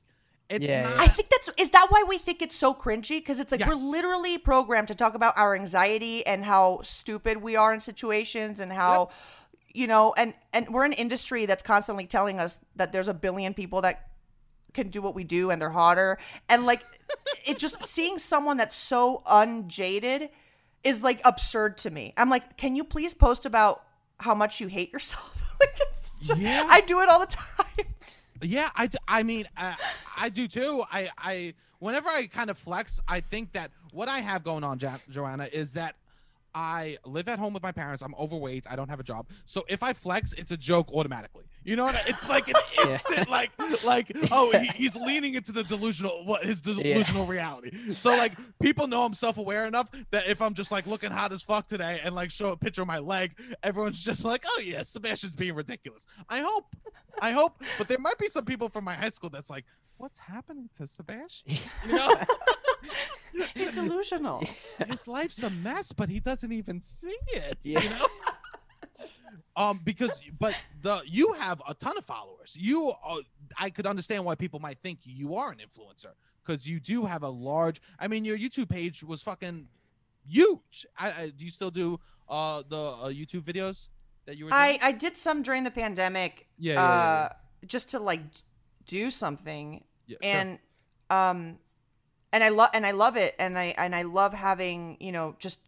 It's Yeah, not. I think that's is that why we think it's so cringy because it's like Yes. we're literally programmed to talk about our anxiety and how stupid we are in situations and how you know and and we're an industry that's constantly telling us that there's a billion people that can do what we do and they're hotter and like it just [LAUGHS] seeing someone that's so unjaded is like absurd to me. I'm like, can you please post about how much you hate yourself? [LAUGHS] like just, Yeah. I do it all the time. Yeah, I, I mean, uh, I do too. I, I, whenever I kind of flex, I think that what I have going on, ja- Joanna, is that I live at home with my parents. I'm overweight. I don't have a job. So if I flex, it's a joke automatically. You know what? I, it's like an [LAUGHS] instant, like, like, oh, he, he's leaning into the delusional, what his delusional reality. So like, people know I'm self-aware enough that if I'm just like looking hot as fuck today and like show a picture of my leg, everyone's just like, oh yeah, Sebastian's being ridiculous. I hope, I hope, but there might be some people from my high school that's like, what's happening to Sebastian? [LAUGHS] You know, [LAUGHS] He's delusional. [LAUGHS] his life's a mess, but he doesn't even see it. Yeah. You know. Um, because but the you have a ton of followers. You, uh, I could understand why people might think you are an influencer because you do have a large. I mean, your YouTube page was fucking huge. I, I do you still do uh the uh, YouTube videos that you were? Doing? I I did some during the pandemic. Yeah, yeah, yeah, uh, just to like do something, Yeah, sure. and um, and I love and I love it, and I and I love having you know just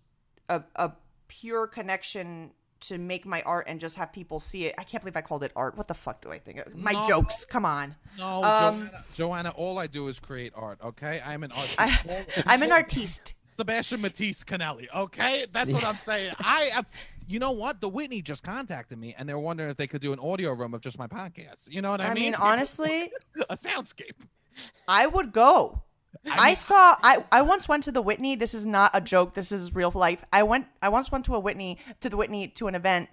a a pure connection to make my art and just have people see it. I can't believe I called it art. What the fuck do I think? My No. jokes. Come on. No, Um, Joanna, Joanna, all I do is create art, okay? I'm an artist. I, I'm an artiste. Sebastian Matisse Conelli, okay? That's what I'm saying. I am. You know what? The Whitney just contacted me, and they're wondering if they could do an audio room of just my podcast. You know what I, I mean? I mean, [LAUGHS] honestly, a soundscape. I would go. I saw I, I once went to the Whitney. This is not a joke. This is real life. I went I once went to a Whitney to the Whitney to an event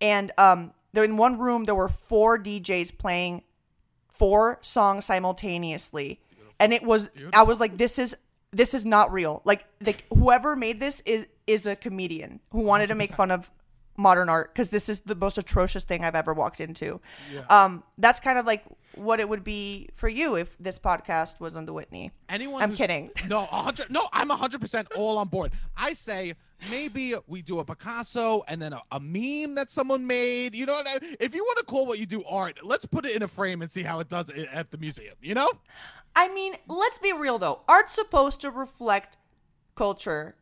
and um there in one room there were four DJs playing four songs simultaneously. And it was I was like this is this is not real. Like like whoever made this is is a comedian who wanted to make fun of modern art because this is the most atrocious thing I've ever walked into. Um that's kind of like what it would be for you if this podcast was on the Whitney. Anyone? I'm kidding. [LAUGHS] No, hundred. No, I'm hundred percent all on board. I say maybe we do a Picasso and then a, a meme that someone made. You know what? I, if you want to call what you do art, let's put it in a frame and see how it does it at the museum. You know? I mean, let's be real though. Art's supposed to reflect culture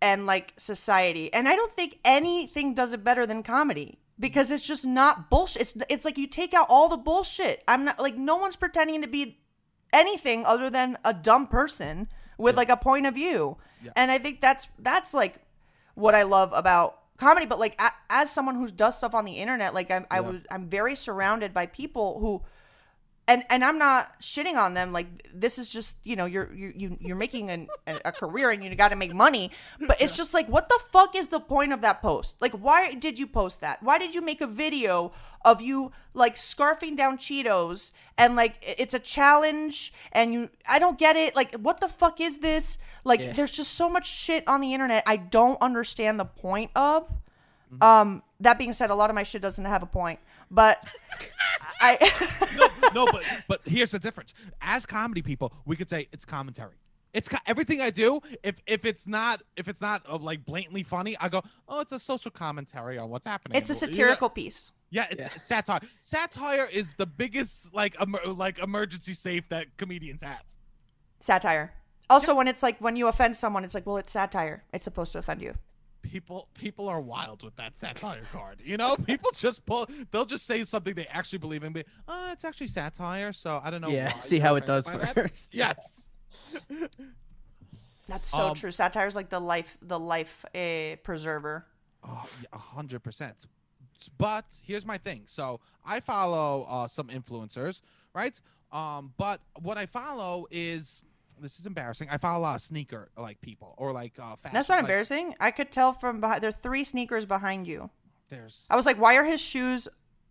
and like society, and I don't think anything does it better than comedy because it's just not bullshit. It's it's like you take out all the bullshit. I'm not like no one's pretending to be anything other than a dumb person with like a point of view, and I think that's that's like what I love about comedy. But like as someone who does stuff on the internet, like I'm I was I'm very surrounded by people who and and I'm not shitting on them. Like this is just you know you're you you you're making an, a, a career and you got to make money. But it's just like what the fuck is the point of that post? Like why did you post that? Why did you make a video of you like scarfing down Cheetos and like it's a challenge and you I don't get it. Like what the fuck is this? Like Yeah. there's just so much shit on the internet I don't understand the point of. Um that being said, a lot of my shit doesn't have a point. But I no, [LAUGHS] no, but but here's the difference. As comedy people, we could say it's commentary. It's co- everything I do. If if it's not if it's not uh, like blatantly funny, I go, oh, it's a social commentary on what's happening. It's a You know? satirical piece. Yeah, it's, Yeah. it's satire. Satire is the biggest like emer- like emergency safe that comedians have. Satire. Also, when it's like when you offend someone, it's like, well, it's satire. It's supposed to offend you. People people are wild with that satire card. You know, people just pull. They'll just say something they actually believe in. Be, oh, it's actually satire. So I don't know. Yeah, why see how it does by that." first. [LAUGHS] Yes. [LAUGHS] That's so Um, true. Satire is like the life, the life uh, preserver. Oh, a hundred percent. But here's my thing. So I follow uh, some influencers, right? Um, but what I follow is this is embarrassing. I follow a lot of sneaker like people or like uh, fashion. That's not like, embarrassing. I could tell from behind. There are three sneakers behind you. There's I was like, why are his shoes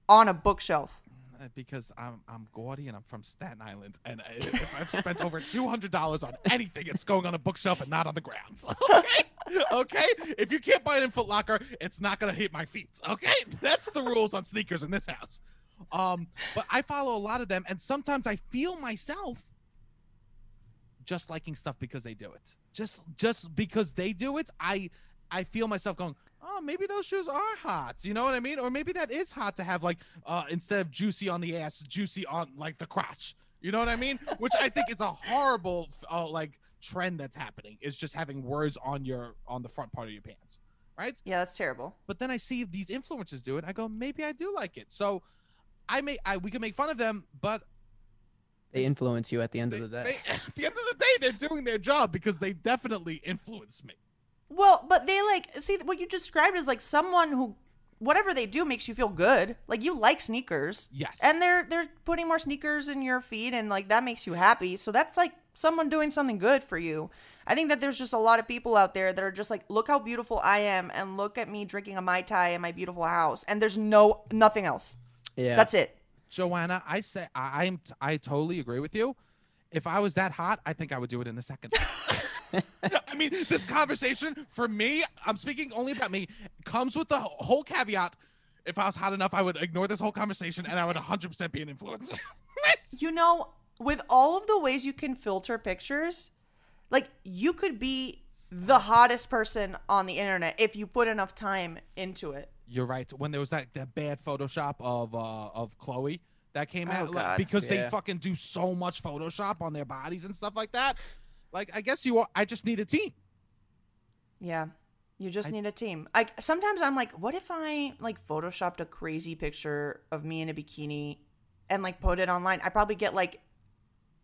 on a bookshelf? uh, because I'm I'm gaudy and I'm from Staten Island, and if I've spent over two hundred dollars on anything, it's going on a bookshelf and not on the ground. [LAUGHS] Okay, okay. If you can't buy it in Foot Locker, it's not gonna hit my feet. Okay, that's the rules on sneakers in this house. Um, but I follow a lot of them, and sometimes I feel myself just liking stuff because they do it. Just just because they do it, I I feel myself going, oh, maybe those shoes are hot. You know what I mean? Or maybe that is hot to have like uh instead of juicy on the ass, juicy on like the crotch. You know what I mean? Which I think is a horrible uh, like trend that's happening. Is just having words on your on the front part of your pants, right? Yeah, that's terrible. But then I see these influencers do it. I go, maybe I do like it. So I may I we can make fun of them, but They influence you at the end they, of the day. they- [LAUGHS] at the end of the day, they're doing their job because they definitely influence me. Well, but they like see what you described is like someone who whatever they do makes you feel good. Like you like sneakers. Yes. And they're they're putting more sneakers in your feet and like that makes you happy. So that's like someone doing something good for you. I think that there's just a lot of people out there that are just like, look how beautiful I am and look at me drinking a Mai Tai in my beautiful house. And there's no nothing else. Yeah. That's it. Joanna, I say I, I'm I totally agree with you. If I was that hot, I think I would do it in a second. [LAUGHS] I mean, this conversation for me, I'm speaking only about me, comes with the whole caveat. If I was hot enough, I would ignore this whole conversation and I would 100% be an influencer. [LAUGHS] You know, with all of the ways you can filter pictures, like you could be the hottest person on the internet if you put enough time into it. You're right. When there was that, that bad Photoshop of uh, of Chloe that came Oh, out, like, God. because they fucking do so much Photoshop on their bodies and stuff like that. Like, I guess you are. I just need a team. Yeah. You just I- need a team. Like sometimes I'm like, what if I like photoshopped a crazy picture of me in a bikini and like put it online? I probably get like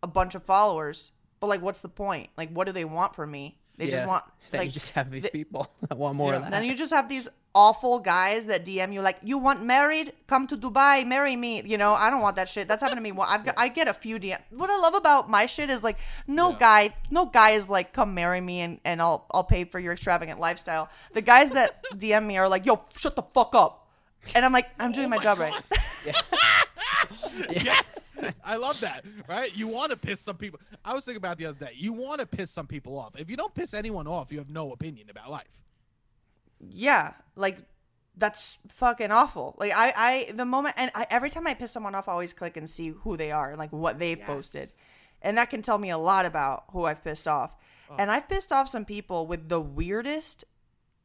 a bunch of followers. But like what's the point? Like what do they want from me? They just want Then like [LAUGHS] you just have these th- people that want more Yeah. of that. then you just have these awful guys that DM you like, "You want married? Come to Dubai, marry me." You know, I don't want that shit. That's happened to me. Well, I've got, I get a few DM. What I love about my shit is like, no Yeah. guy, no guy is like, "Come marry me and and I'll I'll pay for your extravagant lifestyle." The guys that [LAUGHS] DM me are like, "Yo, shut the fuck up," and I'm like, "I'm doing oh my, job right." [LAUGHS] [LAUGHS] yes i love that right you want to piss some people i was thinking about it the other day you want to piss some people off if you don't piss anyone off you have no opinion about life yeah, like that's fucking awful. Like I, I the moment and I, every time I piss someone off, I always click and see who they are and like what they've posted, and that can tell me a lot about who I've pissed off. And I've pissed off some people with the weirdest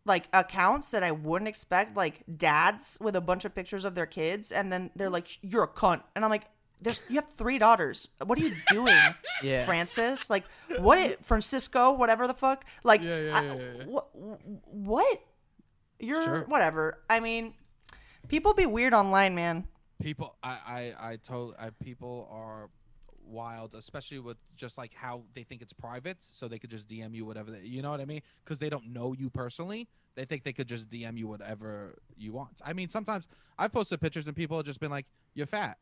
like accounts that I wouldn't expect, like dads with a bunch of pictures of their kids, and then they're like, "You're a cunt," and I'm like. There's, you have three daughters. What are you doing, [LAUGHS] Yeah. Francis? Like, what? Francisco, whatever the fuck. Like, Yeah, yeah, I- what? What? You're Sure. whatever. I mean, people be weird online, man. people i i i told I, people are wild especially with just like how they think it's private so they could just dm you whatever they, you know what i mean because they don't know you personally they think they could just dm you whatever you want i mean sometimes i've posted pictures and people have just been like you're fat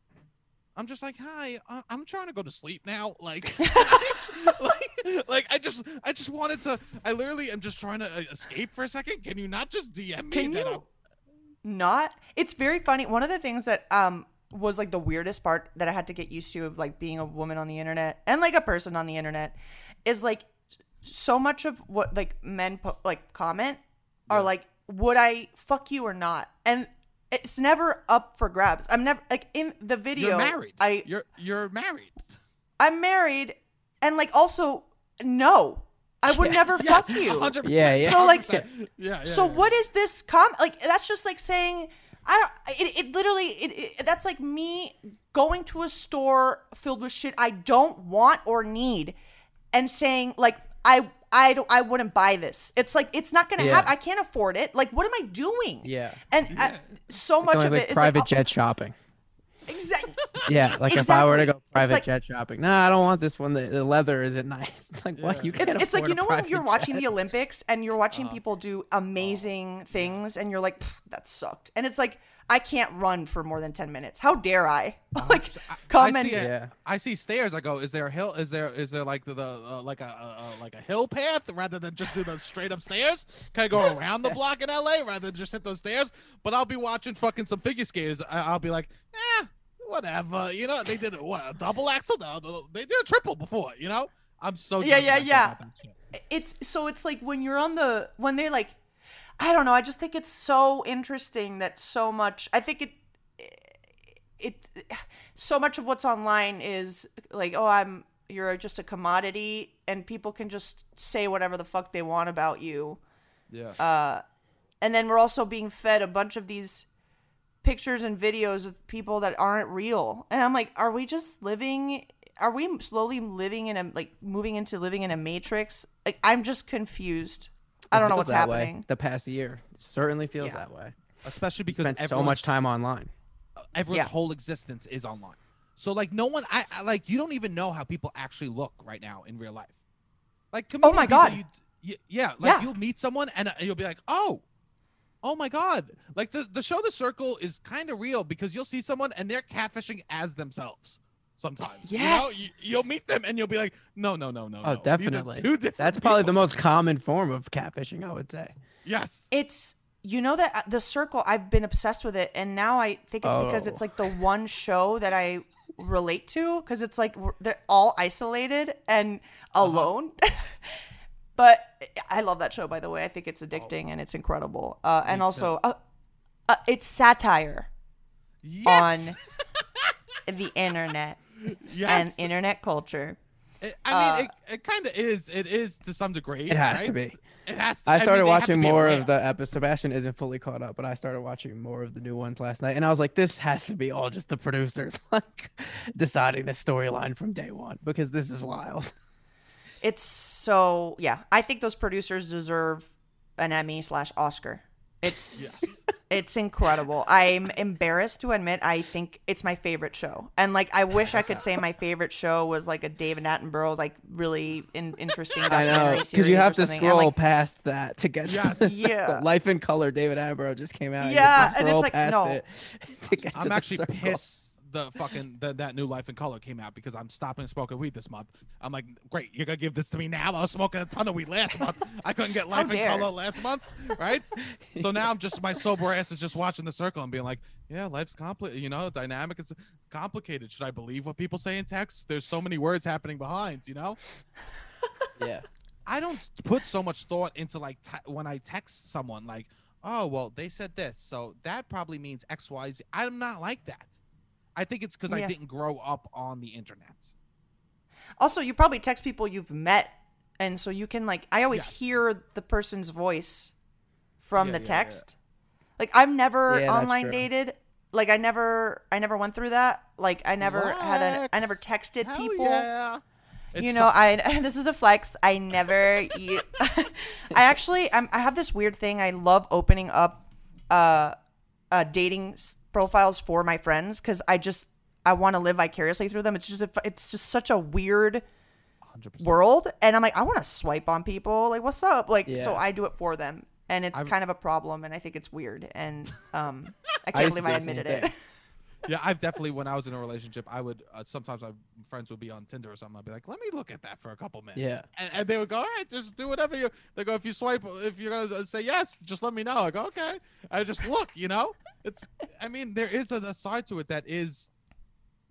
i'm just like hi uh, i'm trying to go to sleep now like [LAUGHS] [LAUGHS] like, like i just i just wanted to i literally am just trying to uh, escape for a second can you not just dm me Can that you I'm- not? It's very funny. One of the things that um was like the weirdest part that I had to get used to of like being a woman on the internet and like a person on the internet is like so much of what like men po- like comment are Yeah. like would I fuck you or not? And it's never up for grabs. I'm never like in the video you're married I you're you're married I'm married and like also no. I would Yeah. never Yes, fuck you. 100%, Yeah, yeah. So, like- 100%. yeah, yeah. so yeah. what is this com like that's just like saying I don't it, it literally it, it that's like me going to a store filled with shit I don't want or need and saying like I I don't I wouldn't buy this. It's like it's not going to Yeah. happen. I can't afford it. Like what am I doing? Yeah. And I, Yeah. so much of like it is private like, oh, jet shopping. Exactly. [LAUGHS] Yeah, like if I were to go private like- jet shopping, no, I don't want this one. The, the leather isn't nice. [LAUGHS] It's like what Yeah. you can't It's, it's like you know when you're watching jet. the [LAUGHS] Olympics and you're watching Uh-huh. people do amazing things and you're like that sucked and it's like I can't run for more than ten minutes. How dare I? [LAUGHS] like I- come I and see it. Yeah. I see stairs. I go, is there a hill? Is there is there like the, the uh, like a, a, a like a hill path rather than just do the straight up stairs? Can I go around the [LAUGHS] block in LA rather than just hit those stairs? But I'll be watching fucking some figure skaters. I, I'll be like, eh, whatever. You know, they did a, what a double axel. No, no, they did a triple before. You know, I'm so Yeah, yeah, yeah. about that shit. it's so it's like when you're on the when they like I don't know, I just think it's so interesting that so much I think it it so much of what's online is like oh I'm you're just a commodity and people can just say whatever the fuck they want about you. Yeah. Uh and then we're also being fed a bunch of these pictures and videos of people that aren't real. And I'm like, are we just living are we slowly living in a like moving into living in a matrix? Like I'm just confused. I don't know feels what's that way happening. The past year certainly feels Yeah. that way. Especially because Spent so much time online. everyone's Yeah. whole existence is online. So like no one I, I like you don't even know how people actually look right now in real life. Like Oh my people, God. you, y- yeah, like Yeah. you'll meet someone and uh, you'll be like, "Oh, oh my god!" Like the the show The Circle is kind of real because you'll see someone and they're catfishing as themselves. Sometimes, Yes. you know? you, will meet them and you'll be like, "No, no, no, no, Oh, no. These are definitely. two different That's probably the most common form of catfishing, I would say. yes. It's you know that uh, the circle I've been obsessed with it and now I think it's because Oh. it's like the one show that I relate to because it's like they're all isolated and alone. [LAUGHS] but I love that show by the way. I think it's addicting and it's incredible. Uh, and also uh, uh, it's satire Yes. on [LAUGHS] the internet [LAUGHS] yes. and internet culture. It, I mean, Uh, it, it kind of is. It is to some degree. It has to be. It has to. I started they have to watching be more aware. of the episode. Sebastian isn't fully caught up, but I started watching more of the new ones last night, and I was like, "This has to be all just the producers [LAUGHS] like deciding the storyline from day one because this is wild." [LAUGHS] It's so yeah. I think those producers deserve an Emmy slash Oscar. It's Yes. It's incredible. I'm embarrassed to admit I think it's my favorite show, and like I wish I could say my favorite show was like a David Attenborough like really in- interesting I documentary know because you have to something. Scroll like, past that to get Yes. to the Yeah. [LAUGHS] Life in Color. David Attenborough just came out. Yeah, have to and it's like, no. it to get to I'm the actually circle. pissed the fucking the, that new Life in Color came out because I'm stopping smoking weed this month. I'm like, great, you're gonna give this to me now? I was smoking a ton of weed last month. I couldn't get [LAUGHS] Life in. Color last month, right? [LAUGHS] So now I'm just my sober ass is just watching the circle and being like, yeah, life's complicated. You know, dynamic is complicated. Should I believe what people say in text? There's so many words happening behind. You know. [LAUGHS] Yeah. I don't put so much thought into like te- when I text someone like, oh well, they said this, so that probably means X, Y, Z. I'm not like that. I think it's because I didn't grow up on the internet. Also, you probably text people you've met, and so you can like. I always Yes. hear the person's voice from Yeah, the yeah, yeah. text. Like I've never Yeah, online dated. Like I never, I never went through that. Like I never had a, I never texted Hell people. Yeah. you It's know, I [LAUGHS] this is a flex. I never. you, [LAUGHS] I actually, I'm, I have this weird thing. I love opening up, uh, uh, dating s- profiles for my friends because I just I want to live vicariously through them. It's just it's just such a weird 100%. world, and I'm like, I want to swipe on people. Like, what's up? Like, so I do it for them, and it's I've- kind of a problem, and I think it's weird, and um, I I can't used to believe I do the same admitted it. [LAUGHS] yeah, I've definitely when I was in a relationship, I would uh, sometimes my friends would be on Tinder or something. I'd be like, "Let me look at that for a couple minutes." Yeah. and, and they would go, "All right, just do whatever you." They go, "If you swipe, if you're gonna say yes, just let me know." I go, "Okay." I just look, you know. It's, I mean, there is a, a side to it that is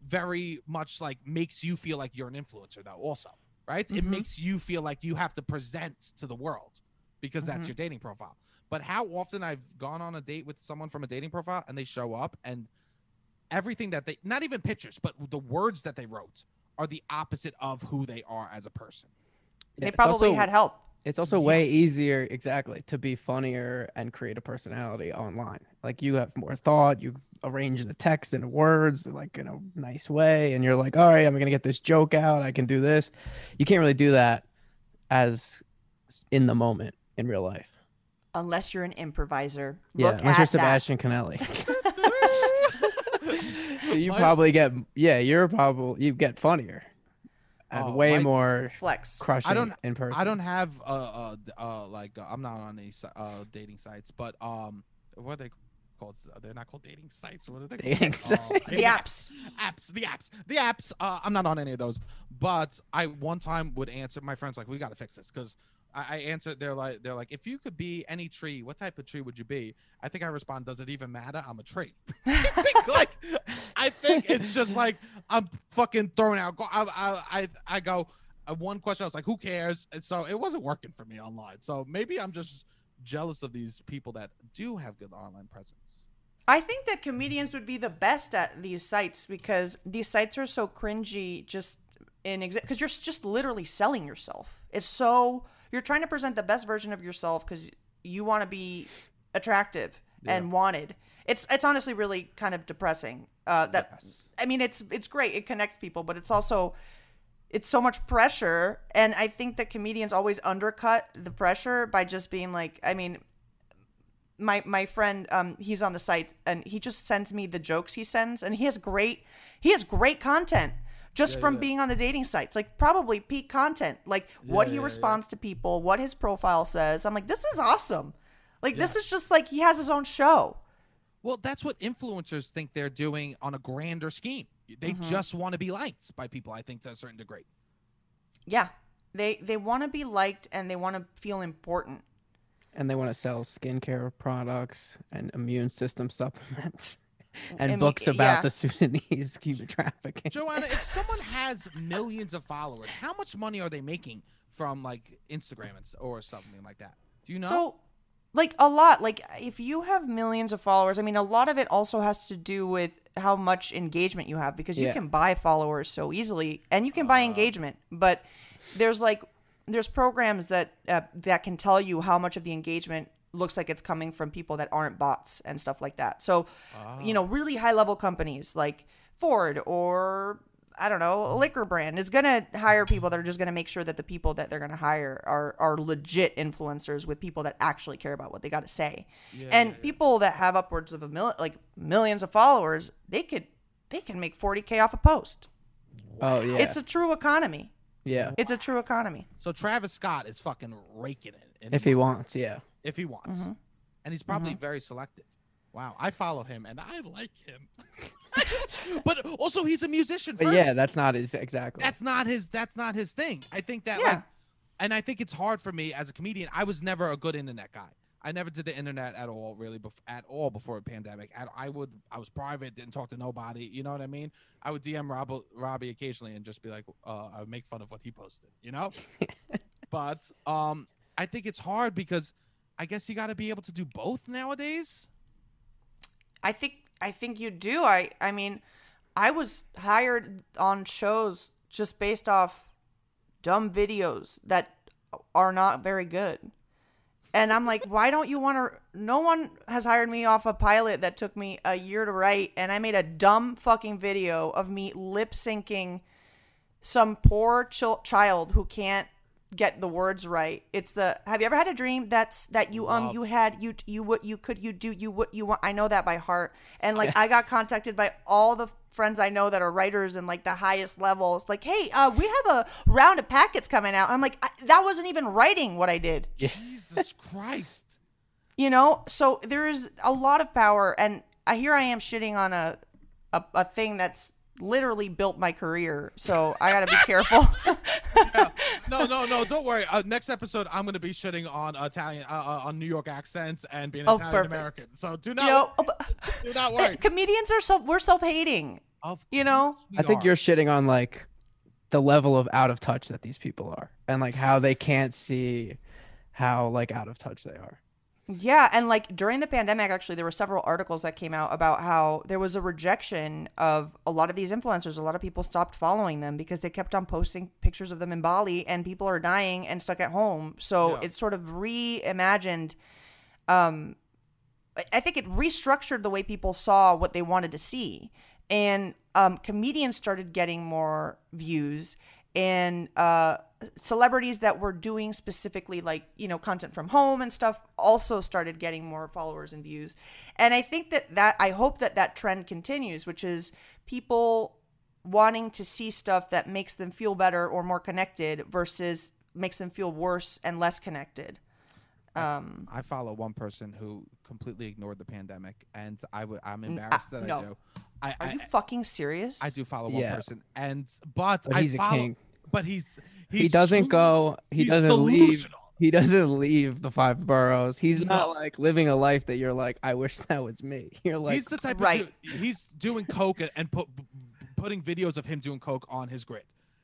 very much like makes you feel like you're an influencer, though. Also, right? It Mhm. makes you feel like you have to present to the world because that's Mhm. your dating profile. But how often I've gone on a date with someone from a dating profile and they show up and everything that they not even pictures, but the words that they wrote are the opposite of who they are as a person. They probably also- had help. It's also way easier, exactly, to be funnier and create a personality online. Like you have more thought, you arrange the text and words like in a nice way, and you're like, all right, I'm gonna get this joke out. I can do this. You can't really do that as in the moment in real life. Unless you're an improviser. Yeah, Look unless at you're that. Sebastian Conelli. [LAUGHS] so [LAUGHS] you My- probably get, yeah, you're probably you get funnier and Oh, way my- more Flex. crushing don't- in person. I don't have uh uh, uh like uh, I'm not on any uh dating sites, but um what are they called? They're not called dating sites. What are they Dating called? sites. [LAUGHS] Uh, The apps. apps, the apps, the apps. Uh, I'm not on any of those, but I one time would answer my friends like, "We got to fix this," because I, I answered. They're like, they're like, "If you could be any tree, what type of tree would you be?" I think I respond, "Does it even matter? I'm a tree." [LAUGHS] [LAUGHS] Like, I think it's just like I'm fucking throwing out. I I I, I go. Uh, one question, I was like, "Who cares?" And so it wasn't working for me online. So maybe I'm just jealous of these people that do have good online presence. I think that comedians would be the best at these sites because these sites are so cringy just in because you're just literally selling yourself. It's so you're trying to present the best version of yourself because you want to be attractive and wanted. It's it's honestly really kind of depressing. Uh, that Yes. I mean, it's it's great. It connects people, but it's also it's so much pressure, and I think that comedians always undercut the pressure by just being like, I mean, my my friend um he's on the site and he just sends me the jokes he sends and he has great he has great content just Yeah, from yeah. being on the dating sites like probably peak content like what Yeah, he yeah, yeah. responds to people what his profile says i'm like this is awesome like this is just like he has his own show Well, that's what influencers think they're doing on a grander scheme. They Mhm. just want to be liked by people, I think, to a certain degree. yeah they they want to be liked and they want to feel important and they want to sell skincare products and immune system supplements [LAUGHS] and Immu- books about yeah. the [LAUGHS] Sudanese human trafficking. Joanna, if someone [LAUGHS] has millions of followers, how much money are they making from like Instagram or something like that? Do you know? So, like a lot. Like if you have millions of followers, I mean, a lot of it also has to do with how much engagement you have because you Yeah. can buy followers so easily, and you can buy engagement. But there's like there's programs that uh, that can tell you how much of the engagement looks like it's coming from people that aren't bots and stuff like that. So, you know, really high level companies like Ford or I don't know, a liquor brand is going to hire people that are just going to make sure that the people that they're going to hire are are legit influencers with people that actually care about what they got to say. Yeah, and yeah, yeah. people that have upwards of a million like millions of followers, they could they can make 40k off a post. Oh yeah. It's a true economy. yeah. It's a true economy. So Travis Scott is fucking raking it. in If he wants, yeah. If he wants, Mm-hmm. and he's probably very selective. Wow, I follow him and I like him. [LAUGHS] [LAUGHS] but also, he's a musician. But yeah, that's not his exactly. that's not his. That's not his thing. I think that Yeah. like, and I think it's hard for me as a comedian. I was never a good internet guy. I never did the internet at all, really, bef- at all before the pandemic. At, I would, I was private, didn't talk to nobody. You know what I mean? I would DM Rob, Robbie occasionally and just be like, uh, I would make fun of what he posted. You know? [LAUGHS] but um, I think it's hard because I guess you got to be able to do both nowadays. I think I think you do. I I mean, I was hired on shows just based off dumb videos that are not very good. And I'm like, why don't you want to no one has hired me off a pilot that took me a year to write and I made a dumb fucking video of me lip syncing some poor chil- child who can't get the words right. It's the have you ever had a dream that's that you um Love. you had you you what you could you do you what you want I know that by heart. And like I got contacted by all the friends I know that are writers and like the highest levels like, "Hey, uh we have a round of packets coming out." I'm like, I, that wasn't even writing what I did Jesus [LAUGHS] Christ. you know so there's a lot of power and I, here i am shitting on a, a a thing that's literally built my career so i gotta be careful [LAUGHS] [LAUGHS] Yeah. [LAUGHS] No, no, no. Don't worry. Uh, next episode, I'm going to be shitting on Italian, uh, uh, on New York accents and being Oh, Italian perfect. American. So do not, you not, know do not worry. [LAUGHS] comedians are so we're self-hating Of you know I think are. you're shitting on like the level of out of touch that these people are and like how they can't see how like out of touch they are. Yeah, and like during the pandemic, actually, there were several articles that came out about how there was a rejection of a lot of these influencers. A lot of people stopped following them because they kept on posting pictures of them in Bali, and people are dying and stuck at home. So Yeah. it's sort of reimagined. Um, I- I think it restructured the way people saw what they wanted to see, and um, comedians started getting more views, and uh, celebrities that were doing specifically like you know content from home and stuff also started getting more followers and views and i think that that i hope that that trend continues which is people wanting to see stuff that makes them feel better or more connected versus makes them feel worse and less connected um I follow one person who completely ignored the pandemic, and I w- I'm embarrassed that no. I do. I, are I, you fucking serious I do follow one Yeah. person, and but, But I he's a follow, king. But he's, he's he doesn't too- go he he's doesn't leave he doesn't leave the five boroughs. He's No. not like living a life that you're like, I wish that was me. [LAUGHS] You're like he's the type Right. of dude, he's doing coke and- and put, putting videos of him doing coke on his grid.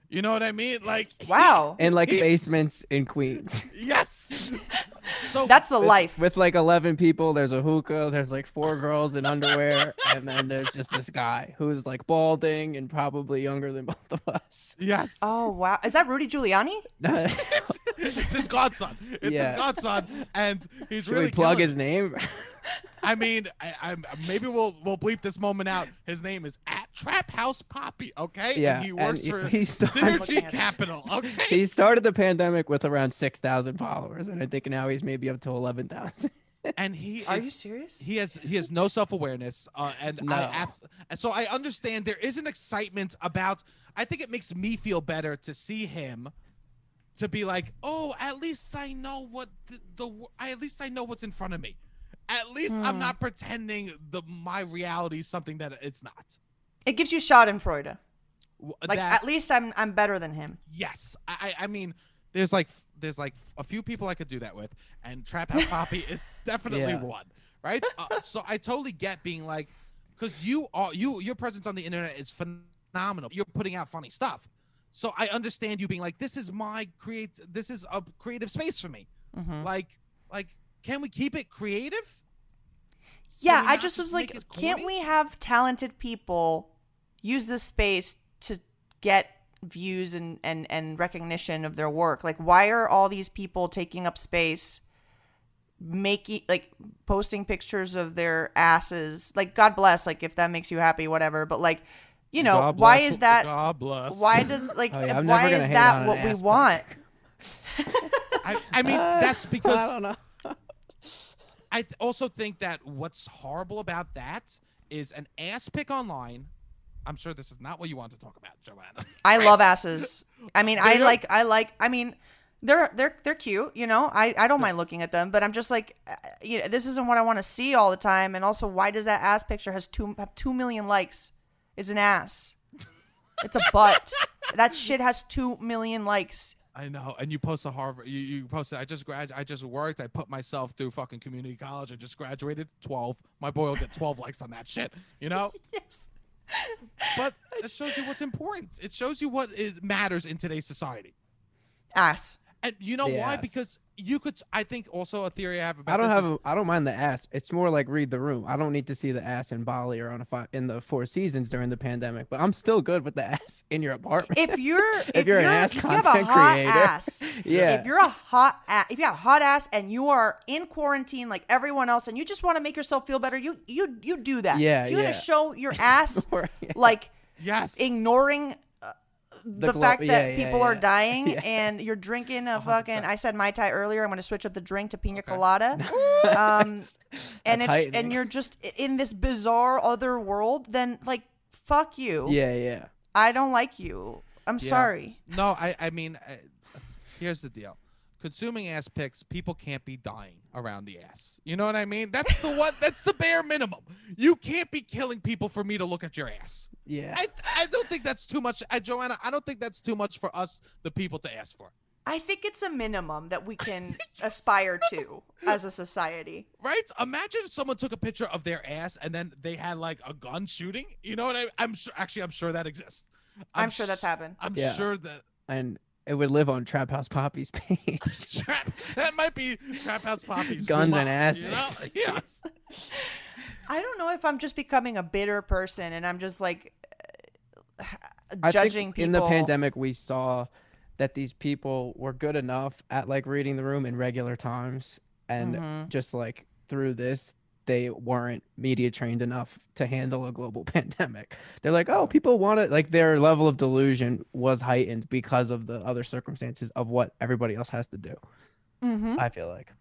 You know what I mean? Like wow in like he- basements in Queens. yes. [LAUGHS] So [LAUGHS] that's the with- life With like 11 people, there's a hookah, there's like four girls in underwear, and then there's just this guy who's like balding and probably younger than [LAUGHS] both of us. yes. oh wow is that rudy giuliani [LAUGHS] it's, it's his godson. It's Yeah. his godson, and he's Should really we plug killing his name? I mean, I, I'm maybe we'll we'll bleep this moment out. His name is at Trap House Poppy. Okay, Yeah, and he works [LAUGHS] he- for he started- Synergy Capital. Okay, he started the pandemic with around 6,000 followers, and I think now he's maybe up to 11,000. [LAUGHS] and he are is you serious he has he has no self awareness, uh, and No. I abs- and so I understand there is an excitement about. I think it makes me feel better to see him, to be like, oh, at least I know what the, the I at least I know what's in front of me. At least I'm Hmm. not pretending the my reality is something that it's not. It gives you schadenfreude W- like that- at least i'm i'm better than him yes, I I I mean, there's like there's like a few people I could do that with, and Trap House Poppy [LAUGHS] is definitely Yeah. one, right? Uh, so I totally get being like, because you are you your presence on the internet is phenomenal. You're putting out funny stuff, so I understand you being like, this is my create, this is a creative space for me. Mhm. Like, like, can we keep it creative? Yeah, I not just just was like, can't we have talented people use this space to get views and, and, and recognition of their work? Like, why are all these people taking up space, making, like, posting pictures of their asses? Like, God bless, like, if that makes you happy, whatever. But, like, you know, God why bless- is that? [LAUGHS] God bless. Why does like Oh, yeah, why is that what we ass want? [LAUGHS] I, I mean, Uh, that's I because don't know. I th- also think that what's horrible about that is an ass pick online. I'm sure this is not what you want to talk about, Joanna. [LAUGHS] I love asses. I mean, I like I like I mean they're they're they're cute, you know. I I don't mind looking at them, but I'm just like uh, you know, this isn't what I want to see all the time and also why does that ass picture has 2 have 2 million likes? It's an ass. It's a [LAUGHS] butt. that shit has 2 million likes. I know, and you post a Harvard. You, you posted. I just grad. I just worked. I put myself through fucking community college. I just graduated. Twelve. My boy will get twelve likes on that shit. You know. [LAUGHS] Yes. But [LAUGHS] it shows you what's important. It shows you what is, matters in today's society. Ass. And you know The why? ass. Because you could. I think also a theory I have about I don't this have. is- A, I don't mind the ass. It's more like read the room. I don't need to see the ass in Bali or on a fi- in the Four Seasons during the pandemic. But I'm still good with the [LAUGHS] ass in your apartment. If you're [LAUGHS] if, you're an ass if you have a content hot creator. [LAUGHS] ass, yeah. if you're a hot ass, if you have a hot ass and you are in quarantine like everyone else and you just want to make yourself feel better, you you you do that. Yeah, If you're yeah. gonna show your ass Or- yeah. like yes. ignoring uh, the, glo- fact that yeah, yeah, people are [LAUGHS] dying Yeah. and you're drinking a 100%. fucking I said Mai Tai earlier, I'm gonna switch up the drink to pina Okay. colada. [LAUGHS] um and it's heightening. and you're just in this bizarre other world, then like fuck you. yeah, yeah. I don't like you. I'm Yeah. sorry. No, I, I mean, uh, here's the deal. Consuming ass pics, people can't be dying around the ass. You know what I mean? That's the what. That's the bare minimum. You can't be killing people for me to look at your ass. Yeah. I, I don't think that's too much, I, Joanna. I don't think that's too much for us, the people, to ask for. I think it's a minimum that we can [LAUGHS] aspire to as a society. Right? Imagine if someone took a picture of their ass and then they had like a gun shooting. You know what I? I'm sure. Actually, I'm sure that exists. I'm, sure that's happened. I'm Yeah. sure that and it would live on Trap House Poppy's [LAUGHS] page. Trap, that might be Trap House Poppy's Guns new and mom, you know? asses. [LAUGHS] Yes. I don't know if I'm just becoming a bitter person and I'm just like uh, I judging think people. in the pandemic we saw that these people were good enough at like reading the room in regular times and Mhm. just like through this they weren't media trained enough to handle a global [LAUGHS] pandemic. They're like, "Oh, people want it." Like their level of delusion was heightened because of the other circumstances of what everybody else has to do. Mhm. I feel like.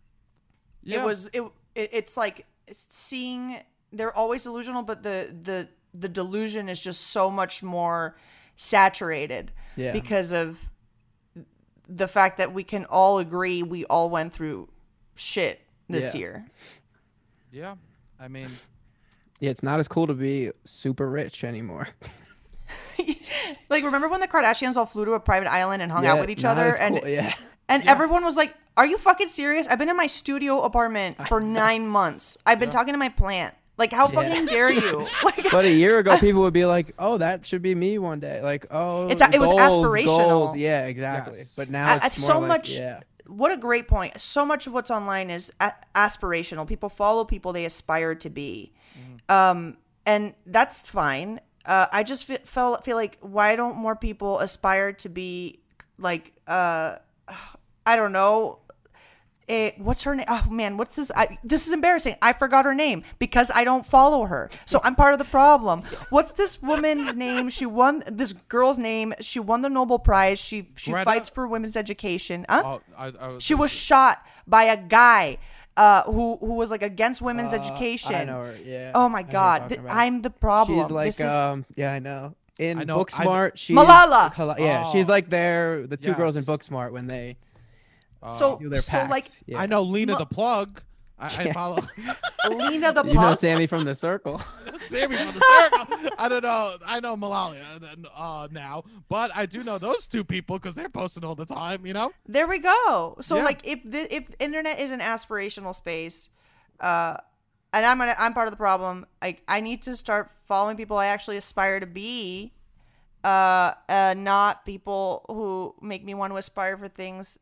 It was it, it. It's like seeing. They're always delusional, but the the the delusion is just so much more saturated Yeah. because of the fact that we can all agree we all went through shit this Yeah. year. Yeah. I mean, yeah, it's not as cool to be super rich anymore. [LAUGHS] like remember when the Kardashians all flew to a private island and hung out with each other as and yeah. and Yes. everyone was like, "Are you fucking serious? I've been in my studio apartment for 9 months. I've been talking to my plant. Like how Yeah. fucking dare you?" [LAUGHS] [LAUGHS] Like But a year ago, people would be like, "Oh, that should be me one day." Like, "Oh, It's a- it was goals, aspirational. goals." Yeah, exactly. Yes. But now I- it's I- more so like, much- Yeah, what a great point. So much of what's online is a- aspirational. People follow people they aspire to be, um, and that's fine. Uh, I just feel, feel feel like why don't more people aspire to be like uh, [SIGHS] I don't know. Eh, what's her name? Oh man, what's this? I, this is embarrassing. I forgot her name because I don't follow her. So I'm part of the problem. What's this woman's [LAUGHS] name? She won this girl's name. She won the Nobel Prize. She she Greta? fights for women's education. Huh? oh, I, I was She was shot by a guy uh, who who was like against women's Uh, education. I know her. Yeah. Oh my know who you're god, Th- I'm the problem. She's like, this is, um, yeah, I know. In I know- I kn- Booksmart, she's Malala! Kala- Yeah, she's Oh. like there. The two girls in Booksmart when they so their so like yeah. I know Lena Ma- the plug. I, I follow [LAUGHS] Lena the [LAUGHS] plug. you know. Sammy from the Circle. [LAUGHS] Sammy from the circle. I don't know. I know Malala uh, now, but I do know those two people because they're posting all the time. You know. There we go. So Yeah. like if the if internet is an aspirational space, uh and I'm gonna, I'm part of the problem. Like I need to start following people I actually aspire to be, uh, uh not people who make me want to aspire for things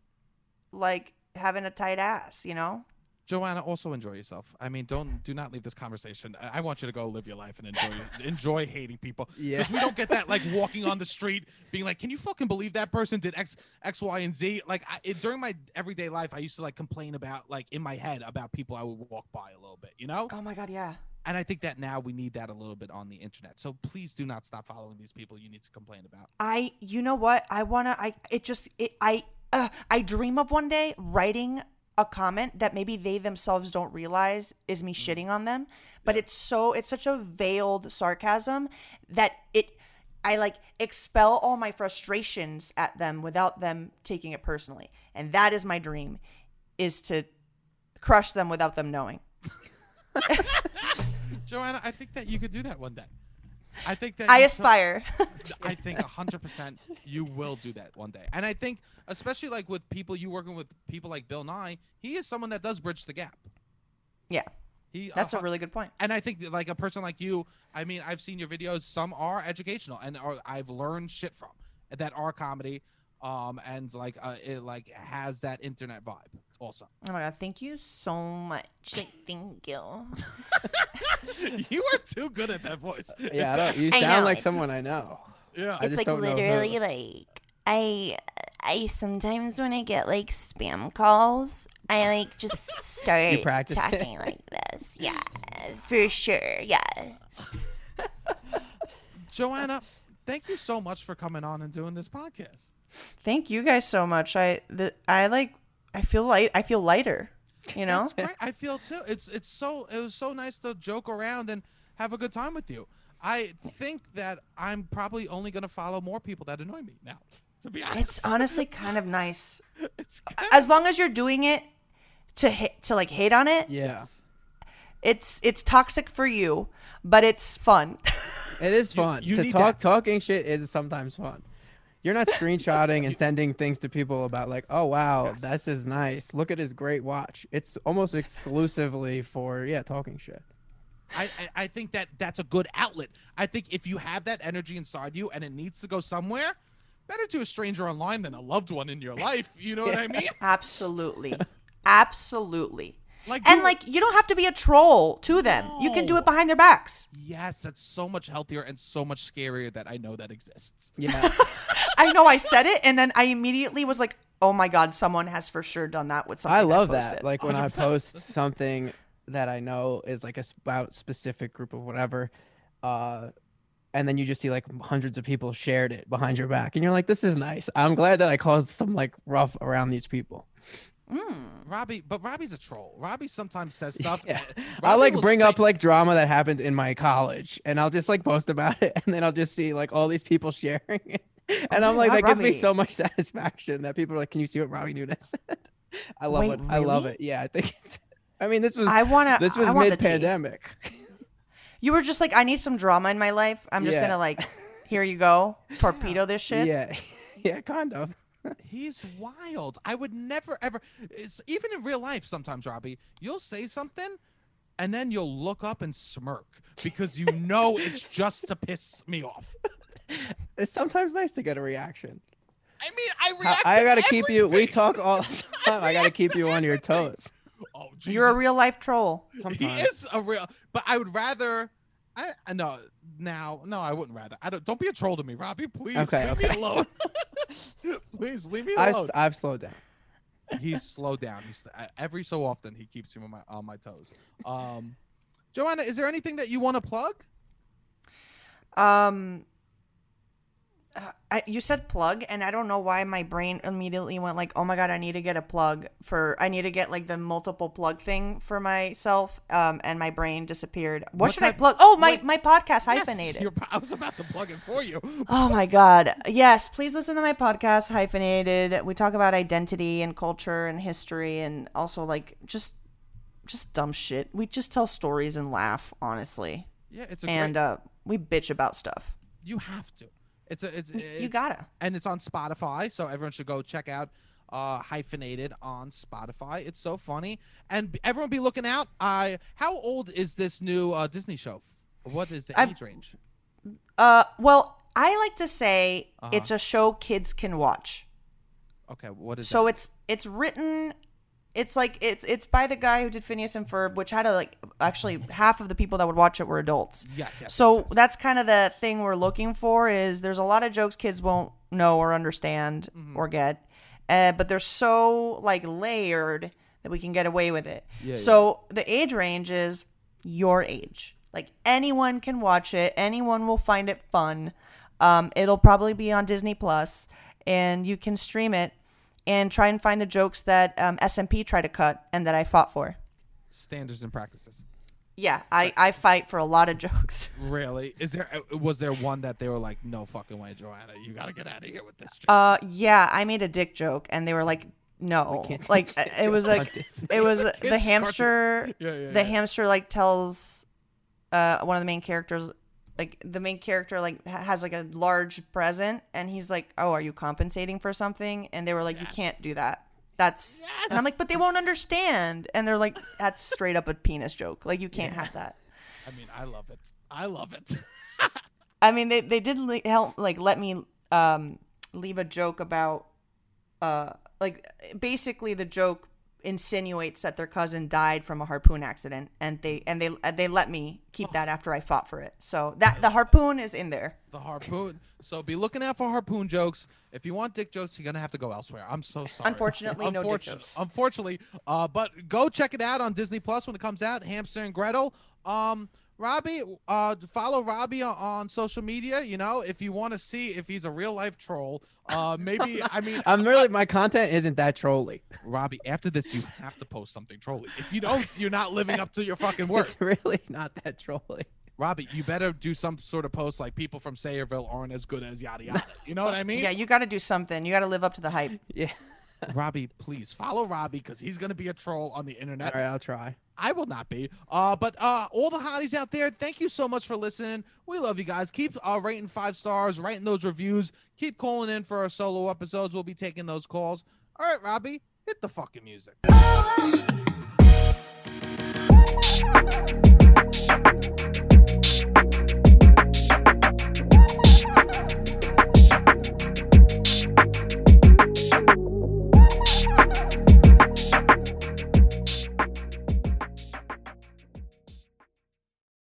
like having a tight ass, you know? Joanna, also enjoy yourself. I mean, don't do not leave this conversation. I, I want you to go live your life and enjoy [LAUGHS] enjoy hating people. Yeah. Because we don't get that like walking on the street being like, "Can you fucking believe that person did X, X, Y, and Z?" Like I, it, during my everyday life, I used to like complain about like in my head about people I would walk by a little bit. You know? Oh my god, yeah. And I think that now we need that a little bit on the internet. So please do not stop following these people you need to complain about. I, you know what? I wanna. I. It just. It, I. Uh, I dream of one day writing a comment that maybe they themselves don't realize is me shitting on them, but it's so. It's such a veiled sarcasm that it. I like expel all my frustrations at them without them taking it personally, and that is my dream, is to crush them without them knowing. [LAUGHS] Joanna, I think that you could do that one day. I think that I aspire. [LAUGHS] I think 100% you will do that one day. And I think, especially like with people you working with, people like Bill Nye, he is someone that does bridge the gap. yeah, He that's a really good point. and I think that, like a person like you, I mean, I've seen your videos. Some are educational, and are, I've learned shit from that are comedy, um, and like uh, it like has that internet vibe also. Oh my god, thank you so much. Thank, [LAUGHS] thank you. [LAUGHS] you are too good at that voice. [LAUGHS] Yeah, I don't, you I sound know. like someone I know. Yeah. I it's just like don't literally who. like I I sometimes when I get like spam calls, I like just start practice it? talking like this. Yeah, for sure. Yeah. Joanna, thank you so much for coming on and doing this podcast. Thank you guys so much. I the I like I feel light I feel lighter. You know? That's great. I feel too. It's it's so it was so nice to joke around and have a good time with you. I think that I'm probably only gonna follow more people that annoy me now. To be honest, It's honestly kind of nice. [LAUGHS] it's As long as you're doing it to hit to like hate on it, Yeah, it's it's toxic for you, but it's fun. [LAUGHS] it is fun you to talk. that. Talking shit is sometimes fun. You're not screenshotting and [LAUGHS] sending things to people about like, oh wow, Yes. this is nice. Look at his great watch. It's almost exclusively for yeah, talking shit. I, I I think that that's a good outlet. I think if you have that energy inside you and it needs to go somewhere, better to a stranger online than a loved one in your life. You know what I [LAUGHS] mean? Absolutely. Absolutely. Like And you- like you don't have to be a troll to them. You can do it behind their backs. yes, that's so much healthier and so much scarier that I know that exists. Yeah, [LAUGHS] [LAUGHS] I know I said it and then I immediately was like, "Oh my god, someone has for sure done that with something." I love posted. that. Like when I 100%. post something that I know is like a s- about specific group of whatever, uh, and then you just see like hundreds of people shared it behind your back, and you're like, this is nice. I'm glad that I caused some like rough around these people. Mm. Robbie, but Robbie's a troll. Robbie sometimes says [LAUGHS] stuff. Yeah. I'll like bring say- up like drama that happened in my college, and I'll just like post about it, and then I'll just see like all these people [LAUGHS] sharing it, oh and Oh I'm like, God, that gives me so much [LAUGHS] satisfaction that people are like, can you see what Robbie Nunes said? I love Wait, it. I love it. Yeah, I think it's. I mean, this was I want to this was want mid-pandemic. You were just like, "I need some drama in my life. I'm just Yeah. going to like here you go. Torpedo this shit." Yeah, yeah, kind of. He's wild. I would never ever. It's even in real life. Sometimes, Robbie, you'll say something, and then you'll look up and smirk because you know it's just to piss me off. It's sometimes nice to get a reaction. I mean, I I, react. I to gotta keep you. We talk all the [LAUGHS] time. I gotta keep you on your toes. Oh, You're a real life troll. He is a real. But I would rather. I I no now no I wouldn't rather. I don't. Don't be a troll to me, Robbie. Please Okay, leave okay. me alone. [LAUGHS] [LAUGHS] Please leave me I've, alone. I've slowed down. he's slowed down. He's uh, every so often he keeps me on my on my toes. Um, Joanna, is there anything that you want to plug? Um, uh, I, you said plug, and I don't know why my brain immediately went like, "Oh my god, I need to get a plug for. I need to get like the multiple plug thing for myself." Um, and my brain disappeared. What, What should I plug? Oh, my what- my podcast hyphenated. you're- I was about to plug it for you. [LAUGHS] Oh my god. Yes, please listen to my podcast hyphenated. We talk about identity and culture and history and also like just just dumb shit. We just tell stories and laugh, honestly. Yeah, it's a And great. uh we bitch about stuff. you have to. It's a. It's, You gotta. and it's on Spotify, so everyone should go check out uh, hyphenated on Spotify. It's so funny, and everyone be looking out. I how old is this new uh, Disney show? What is the I've- age range? Uh well, I like to say Uh-huh. it's a show kids can watch. Okay, what is So that? it's it's written it's like it's it's by the guy who did Phineas and Ferb, which had a like actually half of the people that would watch it were adults. Yes, yes. So yes, yes. that's kind of the thing we're looking for is there's a lot of jokes kids won't know or understand Mm-hmm. or get, uh, but they're so like layered that we can get away with it. Yeah, so the age range is your age. Like anyone can watch it. Anyone will find it fun. Um, it'll probably be on Disney Plus, and you can stream it and try and find the jokes that um, S&P tried to cut and that I fought for. Standards and practices. Yeah, I, I fight for a lot of [LAUGHS] jokes. Really? Is there uh, was there one that they were like, no fucking way, Joanna, you gotta get out of here with this? Joke. Uh, yeah, I made a dick joke, and they were like, "No, can't like it was like it was [LAUGHS] uh, the hamster. yeah, yeah, The yeah. hamster like tells uh one of the main characters, like the main character like has like a large present, and he's like, "Oh, are you compensating for something?" And they were like, "You can't do that." That's and I'm like, but they won't understand, and they're like, "That's straight up a penis joke. Like you can't have that." I mean, I love it. I love it. [LAUGHS] I mean, they they did le- help like let me um leave a joke about uh like basically the joke insinuates that their cousin died from a harpoon accident and they and they they let me keep that after I fought for it. So that the harpoon is in there. the harpoon. So be looking out for harpoon jokes. If you want dick jokes, you're gonna have to go elsewhere. I'm so sorry. Unfortunately, no dick jokes. Unfortunately, uh, but go check it out on Disney Plus when it comes out. Hamster and Gretel. Um, Robbie, uh, follow Robbie on, on social media. You know, if you want to see if he's a real life troll. Uh, maybe I mean, [LAUGHS] I'm really my content isn't that trolly. Robbie. After this, you have to post something trolly. If you don't, [LAUGHS] you're not living up to your fucking word. It's really not that trolly. Robbie, you better do some sort of post like people from Sayreville aren't as good as yada yada. You know what I [LAUGHS] mean? Yeah, you got to do something. You got to live up to the hype. Yeah. Robbie, please follow Robbie because he's gonna be a troll on the internet. All right, I'll try. I will not be. Uh, but uh, all the hotties out there, thank you so much for listening. We love you guys. Keep uh, rating five stars, writing those reviews. Keep calling in for our solo episodes. We'll be taking those calls. All right, Robbie, hit the fucking music. [LAUGHS]